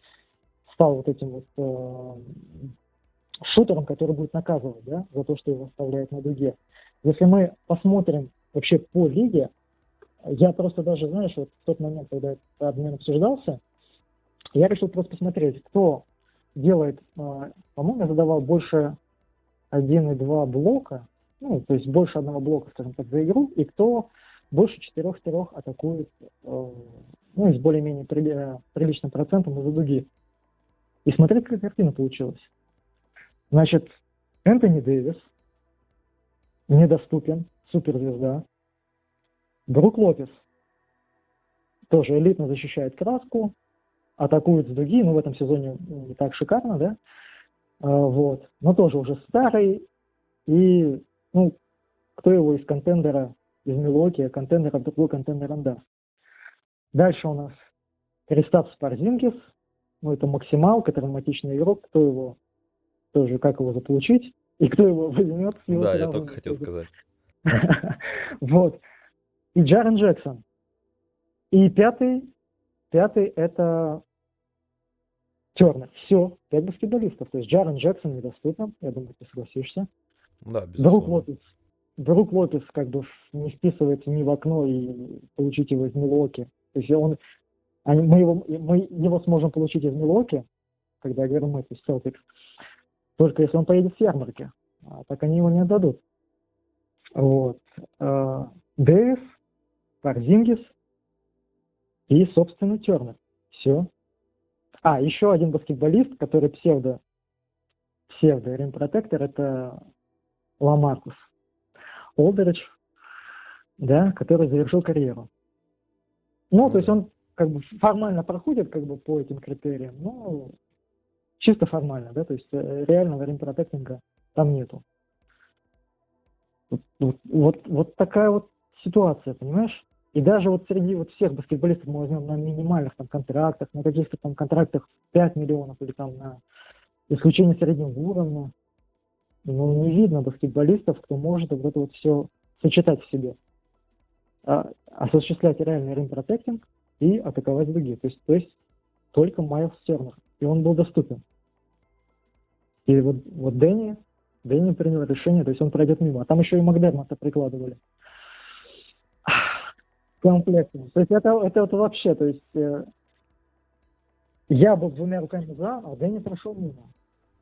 стал вот этим вот э, шутером, который будет наказывать, да, за то, что его оставляют на дуге. Если мы посмотрим вообще по лиге, я просто даже, знаешь, вот в тот момент, когда этот обмен обсуждался, я решил просто посмотреть, кто делает, э, по-моему, я задавал больше 1 и 2 блока ну, то есть больше одного блока, скажем так, за игру, и кто больше четырех-трех атакует, э, ну, с более-менее при, приличным процентом из-за дуги. И смотри, какая картина получилась. Значит, Энтони Дэвис недоступен, суперзвезда. Брук Лопес тоже элитно защищает краску, атакует с дуги, ну, в этом сезоне не так шикарно, да, а, вот, но тоже уже старый, и ну, кто его из контендера, из Милоки, а контендера другой контендер даст. Дальше у нас Кристапс Парзингис, ну, это максималка, травматичный игрок, кто его, тоже как его заполучить, и кто его возьмет. Да, я только хотел сказать. <laughs> Вот. И Джарен Джексон. И пятый, пятый это Тернер. Все, пять баскетболистов. То есть Джарен Джексон недоступен, я думаю, ты согласишься. Да, безусловно. Брук Лопес, Брук Лопес как бы не вписывается ни в окно и получить его из Милоки. То есть он, мы, его, мы его сможем получить из Милоки, когда я говорю мы, то есть Celtics, только если он поедет с ярмарки. А так они его не отдадут. Вот. А, Дэвис, Парзингис и, собственно, Тернер. Все. А, еще один баскетболист, который псевдо псевдо Рим Протектор, это Ламаркус Олдерич, да, который завершил карьеру. Ну, то есть он как бы формально проходит как бы по этим критериям, но чисто формально, да, то есть э, реального римпротектинга там нету. Вот, вот, вот такая вот ситуация, понимаешь? И даже вот среди вот всех баскетболистов мы возьмем на минимальных там контрактах, на каких-то там контрактах 5 миллионов или там на исключение среднего уровня, ну, не видно баскетболистов, кто может вот это вот все сочетать в себе. А, осуществлять реальный рим-протектинг и атаковать дуги. То есть, то есть только Майлз Тернер. И он был доступен. И вот, вот Дэнни, Дэнни принял решение, то есть он пройдет мимо. А там еще и Макдермота прикладывали. Комплектно. То есть это, это вот вообще, то есть э, я был двумя руками за, а Дэнни прошел мимо.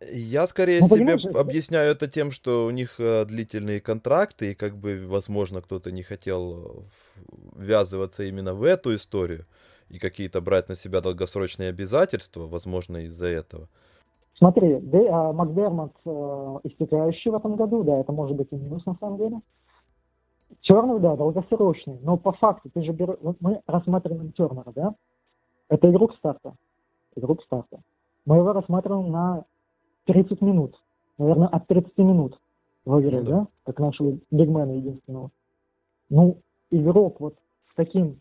Я скорее ну, себе объясняю это тем, что у них э, длительные контракты, и как бы, возможно, кто-то не хотел ввязываться именно в эту историю и какие-то брать на себя долгосрочные обязательства, возможно, из-за этого. Смотри, Дэ, а, Макдермот э, истекающий в этом году, да, это может быть и минус на самом деле. Тернер, да, долгосрочный, но по факту ты же берешь, мы рассматриваем Тернера, да, это игрок старта, игрок старта. Мы его рассматриваем на 30 минут, наверное, от 30 минут в игре, ну, да. да, как нашего бигмена единственного. Ну, игрок вот с таким,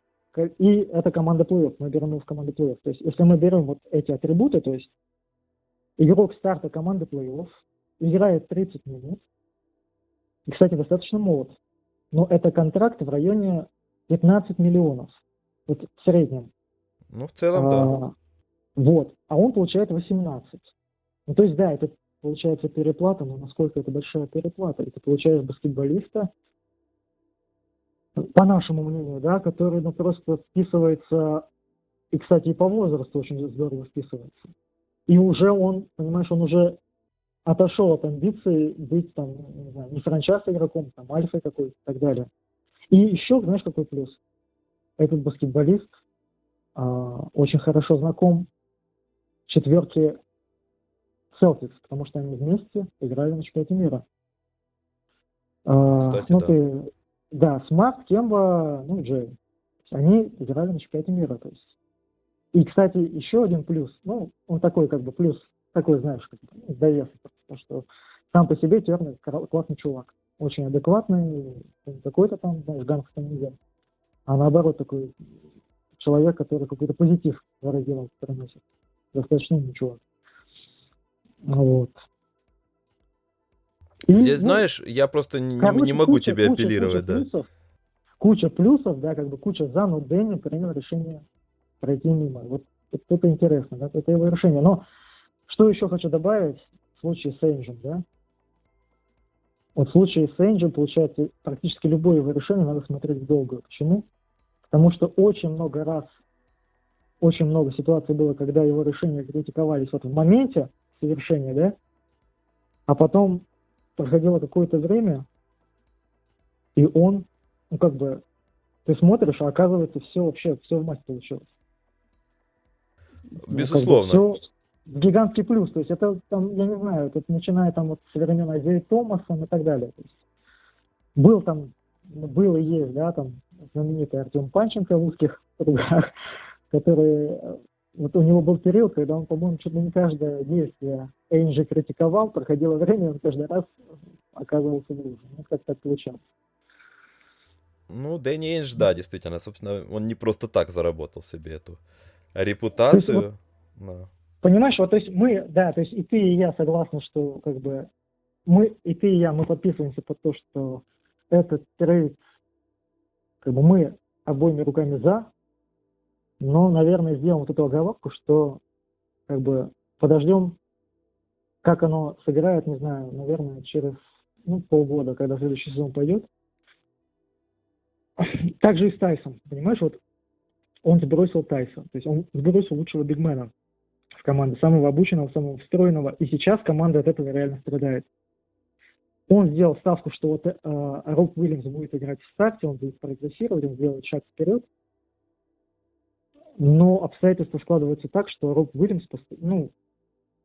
и это команда плей мы берем его в команду плей То есть, если мы берем вот эти атрибуты, то есть игрок старта команды плей играет 30 минут, и, кстати, достаточно молод, но это контракт в районе 15 миллионов, вот в среднем. Ну, в целом, а, да. Вот, а он получает 18. Ну, то есть, да, это получается переплата, но насколько это большая переплата? И ты получаешь баскетболиста, по нашему мнению, да, который ну, просто вписывается, и, кстати, и по возрасту очень здорово вписывается. И уже он, понимаешь, он уже отошел от амбиций быть там, не знаю, не франчайз игроком, там, альфой какой-то и так далее. И еще, знаешь, какой плюс? Этот баскетболист а, очень хорошо знаком четверке Celtics, потому что они вместе играли на чемпионате мира. А, Кстати, ну, да. Ты, да, Смарт, Кемба, ну Джей. Они играли на чемпионате мира. То есть. И, кстати, еще один плюс, ну, он такой как бы плюс, такой, знаешь, как бы, потому что сам по себе Тернер классный чувак. Очень адекватный, какой-то там, знаешь, гангстер нельзя. А наоборот, такой человек, который какой-то позитив выразил, приносит. Достаточно умный чувак. Вот. И, Здесь, ну, знаешь, я просто не, короче, не могу куча, тебе куча, апеллировать, куча да. Плюсов, куча плюсов, да, как бы куча за, но Дэнни принял решение пройти мимо. Вот это интересно, да, это его решение. Но что еще хочу добавить в случае с Энджем, да? Вот в случае с Энджем, получается, практически любое его решение надо смотреть долго. Почему? Потому что очень много раз, очень много ситуаций было, когда его решения критиковались вот в моменте, совершения, да? А потом проходило какое-то время, и он, ну как бы, ты смотришь, а оказывается все вообще, все в масть получилось. Безусловно. Ну, как бы, все гигантский плюс. То есть это там, я не знаю, это начиная там вот с времен Азея Томасом и так далее. То есть был там, был и есть, да, там знаменитый Артем Панченко в узких кругах, <laughs> который вот у него был период, когда он, по-моему, чуть ли не каждое действие Энджи критиковал, проходило время, он каждый раз оказывался в луже. Ну, как так получалось. Ну, Дэнни Эндж, да, действительно, собственно, он не просто так заработал себе эту репутацию. Вот, да. Понимаешь, вот то есть мы, да, то есть и ты, и я согласны, что как бы мы, и ты, и я, мы подписываемся под то, что этот трейд, как бы мы обоими руками за, но, наверное, сделаем вот эту оговорку, что как бы подождем, как оно сыграет, не знаю, наверное, через ну, полгода, когда следующий сезон пойдет. Также и с Тайсом, понимаешь, вот он сбросил Тайса, то есть он сбросил лучшего бигмена в команде, самого обученного, самого встроенного, и сейчас команда от этого реально страдает. Он сделал ставку, что вот э, Роб Уильямс будет играть в старте, он будет прогрессировать, он сделает шаг вперед, но обстоятельства складываются так, что Роб Уильямс, ну,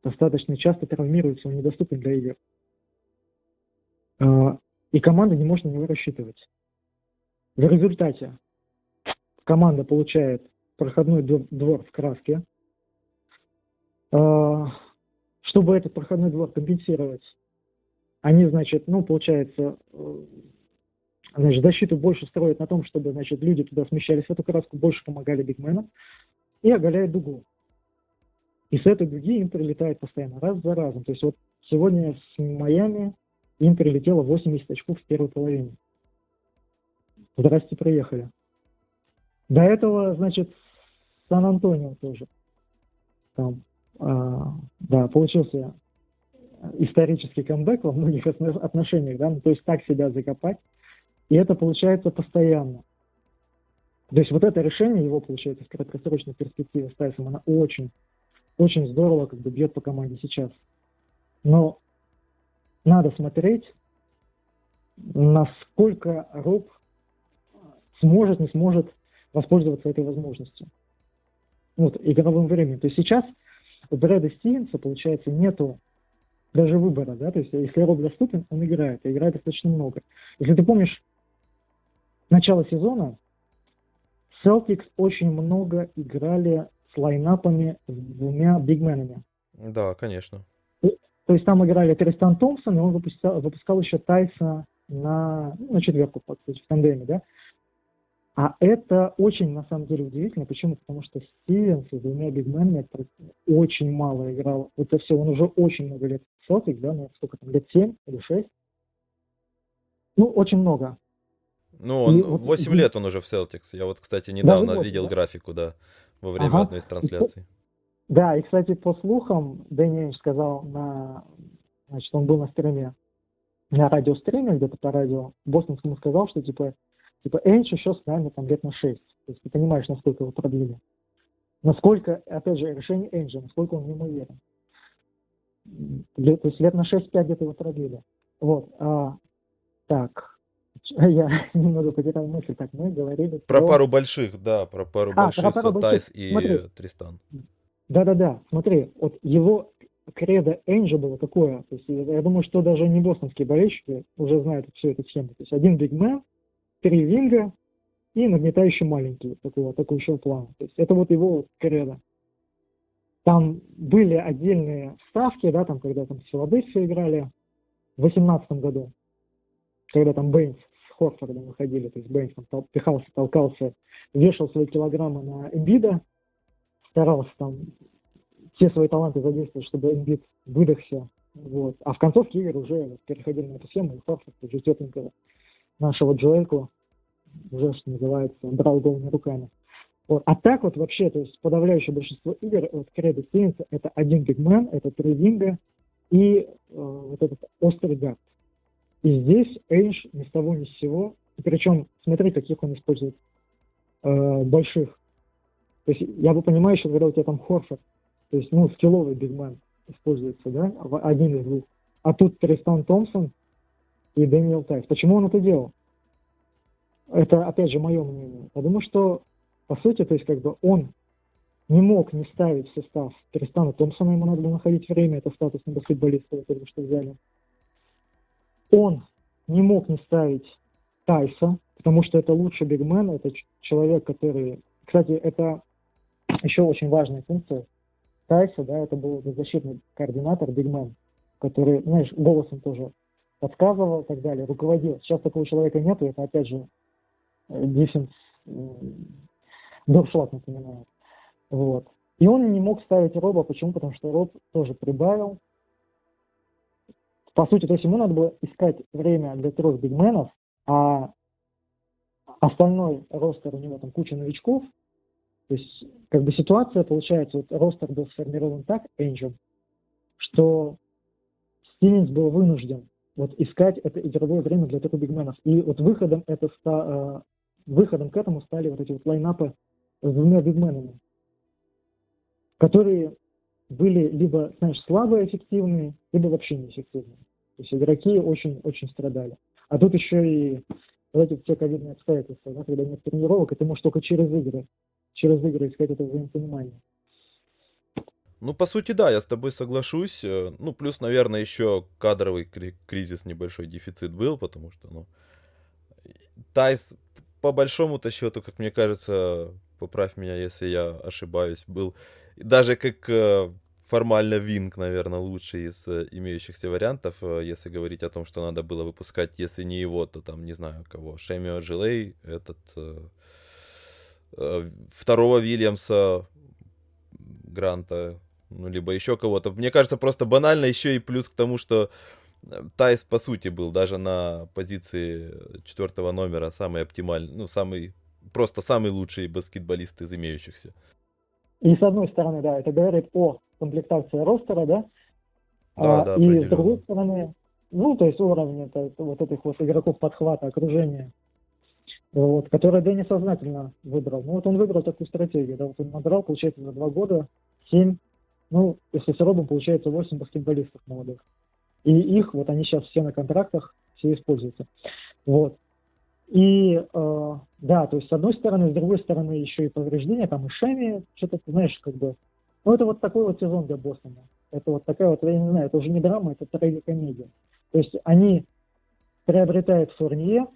достаточно часто травмируется, он недоступен для игр. А, и команда не может на него рассчитывать. В результате команда получает проходной двор в краске. А, чтобы этот проходной двор компенсировать, они, значит, ну, получается, э, значит, защиту больше строят на том, чтобы, значит, люди туда смещались в эту краску, больше помогали бигменам и оголяют дугу. И с этой дуги им прилетает постоянно, раз за разом. То есть вот сегодня с Майами им прилетело 80 очков в первой половине. Здрасте, приехали. До этого, значит, Сан-Антонио тоже. Там, а, да, получился исторический камбэк во многих отношениях, да, ну, то есть так себя закопать, и это получается постоянно. То есть вот это решение его, получается, в краткосрочной перспективе с Тайсом, она очень, очень здорово как бы бьет по команде сейчас. Но надо смотреть, насколько Роб сможет, не сможет воспользоваться этой возможностью. Вот, игровым временем. То есть сейчас у Брэда Стивенса, получается, нету даже выбора, да, то есть если Роб доступен, он играет, и играет достаточно много. Если ты помнишь, начало сезона Celtics очень много играли с лайнапами с двумя бигменами. Да, конечно. То есть там играли Тристан Томпсон, и он выпускал, выпускал еще Тайса на, на четверку, по сути, в тандеме, да. А это очень, на самом деле, удивительно. Почему? Потому что Стивенс с двумя бигменами очень мало играл. Это все, он уже очень много лет в Celtics, да, ну, сколько там, лет 7 или 6. Ну, очень много. Ну, он, и, 8 вот, лет он уже в Celtics. Я вот, кстати, недавно да, видел да? графику, да, во время ага. одной из трансляций. Да, и, кстати, по слухам, Дэнни сказал на... Значит, он был на стриме, на радиостриме, где-то по радио, Бостонскому сказал, что, типа, типа, Эйнч еще с нами там лет на 6. То есть ты понимаешь, насколько его продлили. Насколько, опять же, решение Эйнджа, насколько он неимоверен. То есть лет на 6-5 где-то его продлили. Вот. А, так, <laughs> Я немного потерял мысль, так мы говорили про... Про пару больших, да, про пару а, больших, про пару больших. Тайс и Смотри. Тристан. Да-да-да, смотри, вот его кредо Энджи было какое? То есть я думаю, что даже не бостонские болельщики уже знают всю эту схему. То есть один бигмен, три винга и нагнетающий маленький такого атакующего плана. То есть это вот его кредо. Там были отдельные ставки, да, там, когда там с Филадельфией играли в 2018 году когда там Бейнс с Хорфордом выходили, то есть Бейнс там пихался, толкался, вешал свои килограммы на Эмбида, старался там все свои таланты задействовать, чтобы Эмбид выдохся. Вот. А в концовке игр уже переходили на эту схему, и Хорфорд уже тетенького нашего Джоэльку уже, что называется, брал голыми руками. Вот. А так вот вообще, то есть подавляющее большинство игр вот Кредо Стивенса это один бигмен, это три винга и э, вот этот острый гард. И здесь Эйнш ни с того ни с сего, причем смотри, каких он использует э, больших. То есть я бы понимаю, что когда у тебя там Хорфорд, то есть, ну, скилловый бигмен используется, да, один из двух. А тут Тристан Томпсон и Дэниел Тайс. Почему он это делал? Это, опять же, мое мнение. Думаю, что, по сути, то есть, как бы он не мог не ставить в состав Тристана Томпсона, ему надо было находить время, это статусный баскетболист, который что взяли он не мог не ставить Тайса, потому что это лучший бигмен, это человек, который... Кстати, это еще очень важная функция Тайса, да, это был защитный координатор, бигмен, который, знаешь, голосом тоже подсказывал и так далее, руководил. Сейчас такого человека нету, это опять же дефенс Доршлаг напоминает. Вот. И он не мог ставить Роба, почему? Потому что Роб тоже прибавил, по сути, то есть ему надо было искать время для трех бигменов, а остальной ростер у него там куча новичков. То есть, как бы ситуация получается, вот ростер был сформирован так, Angel, что Стивенс был вынужден вот искать это игровое время для трех бигменов. И вот выходом, это ста, э, выходом к этому стали вот эти вот лайнапы с двумя бигменами, которые были либо, знаешь, слабо эффективные, либо вообще неэффективные. То есть игроки очень-очень страдали. А тут еще и вот эти все ковидные обстоятельства, да, когда нет тренировок, и ты можешь только через игры, через игры искать это взаимопонимание. Ну, по сути, да, я с тобой соглашусь. Э, ну, плюс, наверное, еще кадровый кризис, небольшой дефицит был, потому что, ну, Тайс, по большому-то счету, как мне кажется, поправь меня, если я ошибаюсь, был даже как э, формально Винг, наверное, лучший из э, имеющихся вариантов, э, если говорить о том, что надо было выпускать, если не его, то там, не знаю кого, Шемио Джилей, этот второго Вильямса, Гранта, ну, либо еще кого-то. Мне кажется, просто банально еще и плюс к тому, что Тайс, по сути, был даже на позиции четвертого номера самый оптимальный, ну, самый, просто самый лучший баскетболист из имеющихся. И с одной стороны, да, это говорит о комплектации ростера, да, да, а, да, и с другой стороны, ну, то есть уровень это, вот этих вот игроков подхвата, окружения, вот, который Дэнни сознательно выбрал. Ну, вот он выбрал такую стратегию, да, вот он набрал, получается, за два года семь, ну, если с Робом, получается, восемь баскетболистов молодых. И их, вот они сейчас все на контрактах, все используются. Вот. И э, да, то есть с одной стороны, с другой стороны еще и повреждения, там и Шами, что-то, знаешь, как бы, ну это вот такой вот сезон для Бостона. Это вот такая вот, я не знаю, это уже не драма, это трагикомедия. То есть они приобретают Фурнье,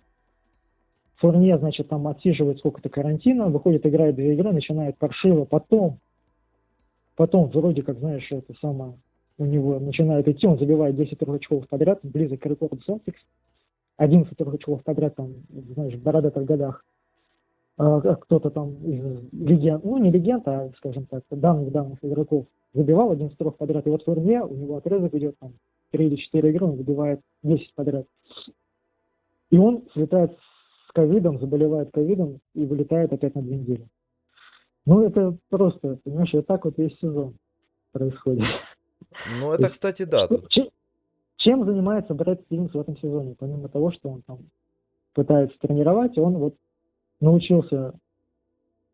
Фурнье, значит, там отсиживает сколько-то карантина, выходит, играет две игры, начинает паршиво, потом, потом вроде как, знаешь, это самое, у него начинает идти, он забивает 10 очков подряд, близок к рекорду Celtics, 11 очков подряд, там, знаешь, в бородатых годах. А, кто-то там из легенд, ну не легенд, а, скажем так, давних-давних игроков забивал 11 подряд. И вот в турне у него отрезок идет там 3 или 4 игры, он забивает 10 подряд. И он слетает с ковидом, заболевает ковидом и вылетает опять на две недели. Ну, это просто, понимаешь, вот так вот весь сезон происходит. Ну, это, кстати, да. Чем, чем занимается Брэд Стивенс в этом сезоне? Помимо того, что он там пытается тренировать, он вот научился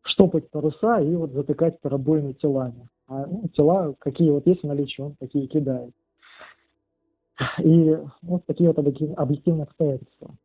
штопать паруса и вот затыкать пробоины телами. А ну, тела, какие вот есть в наличии, он такие кидает. И вот такие вот объективные обстоятельства.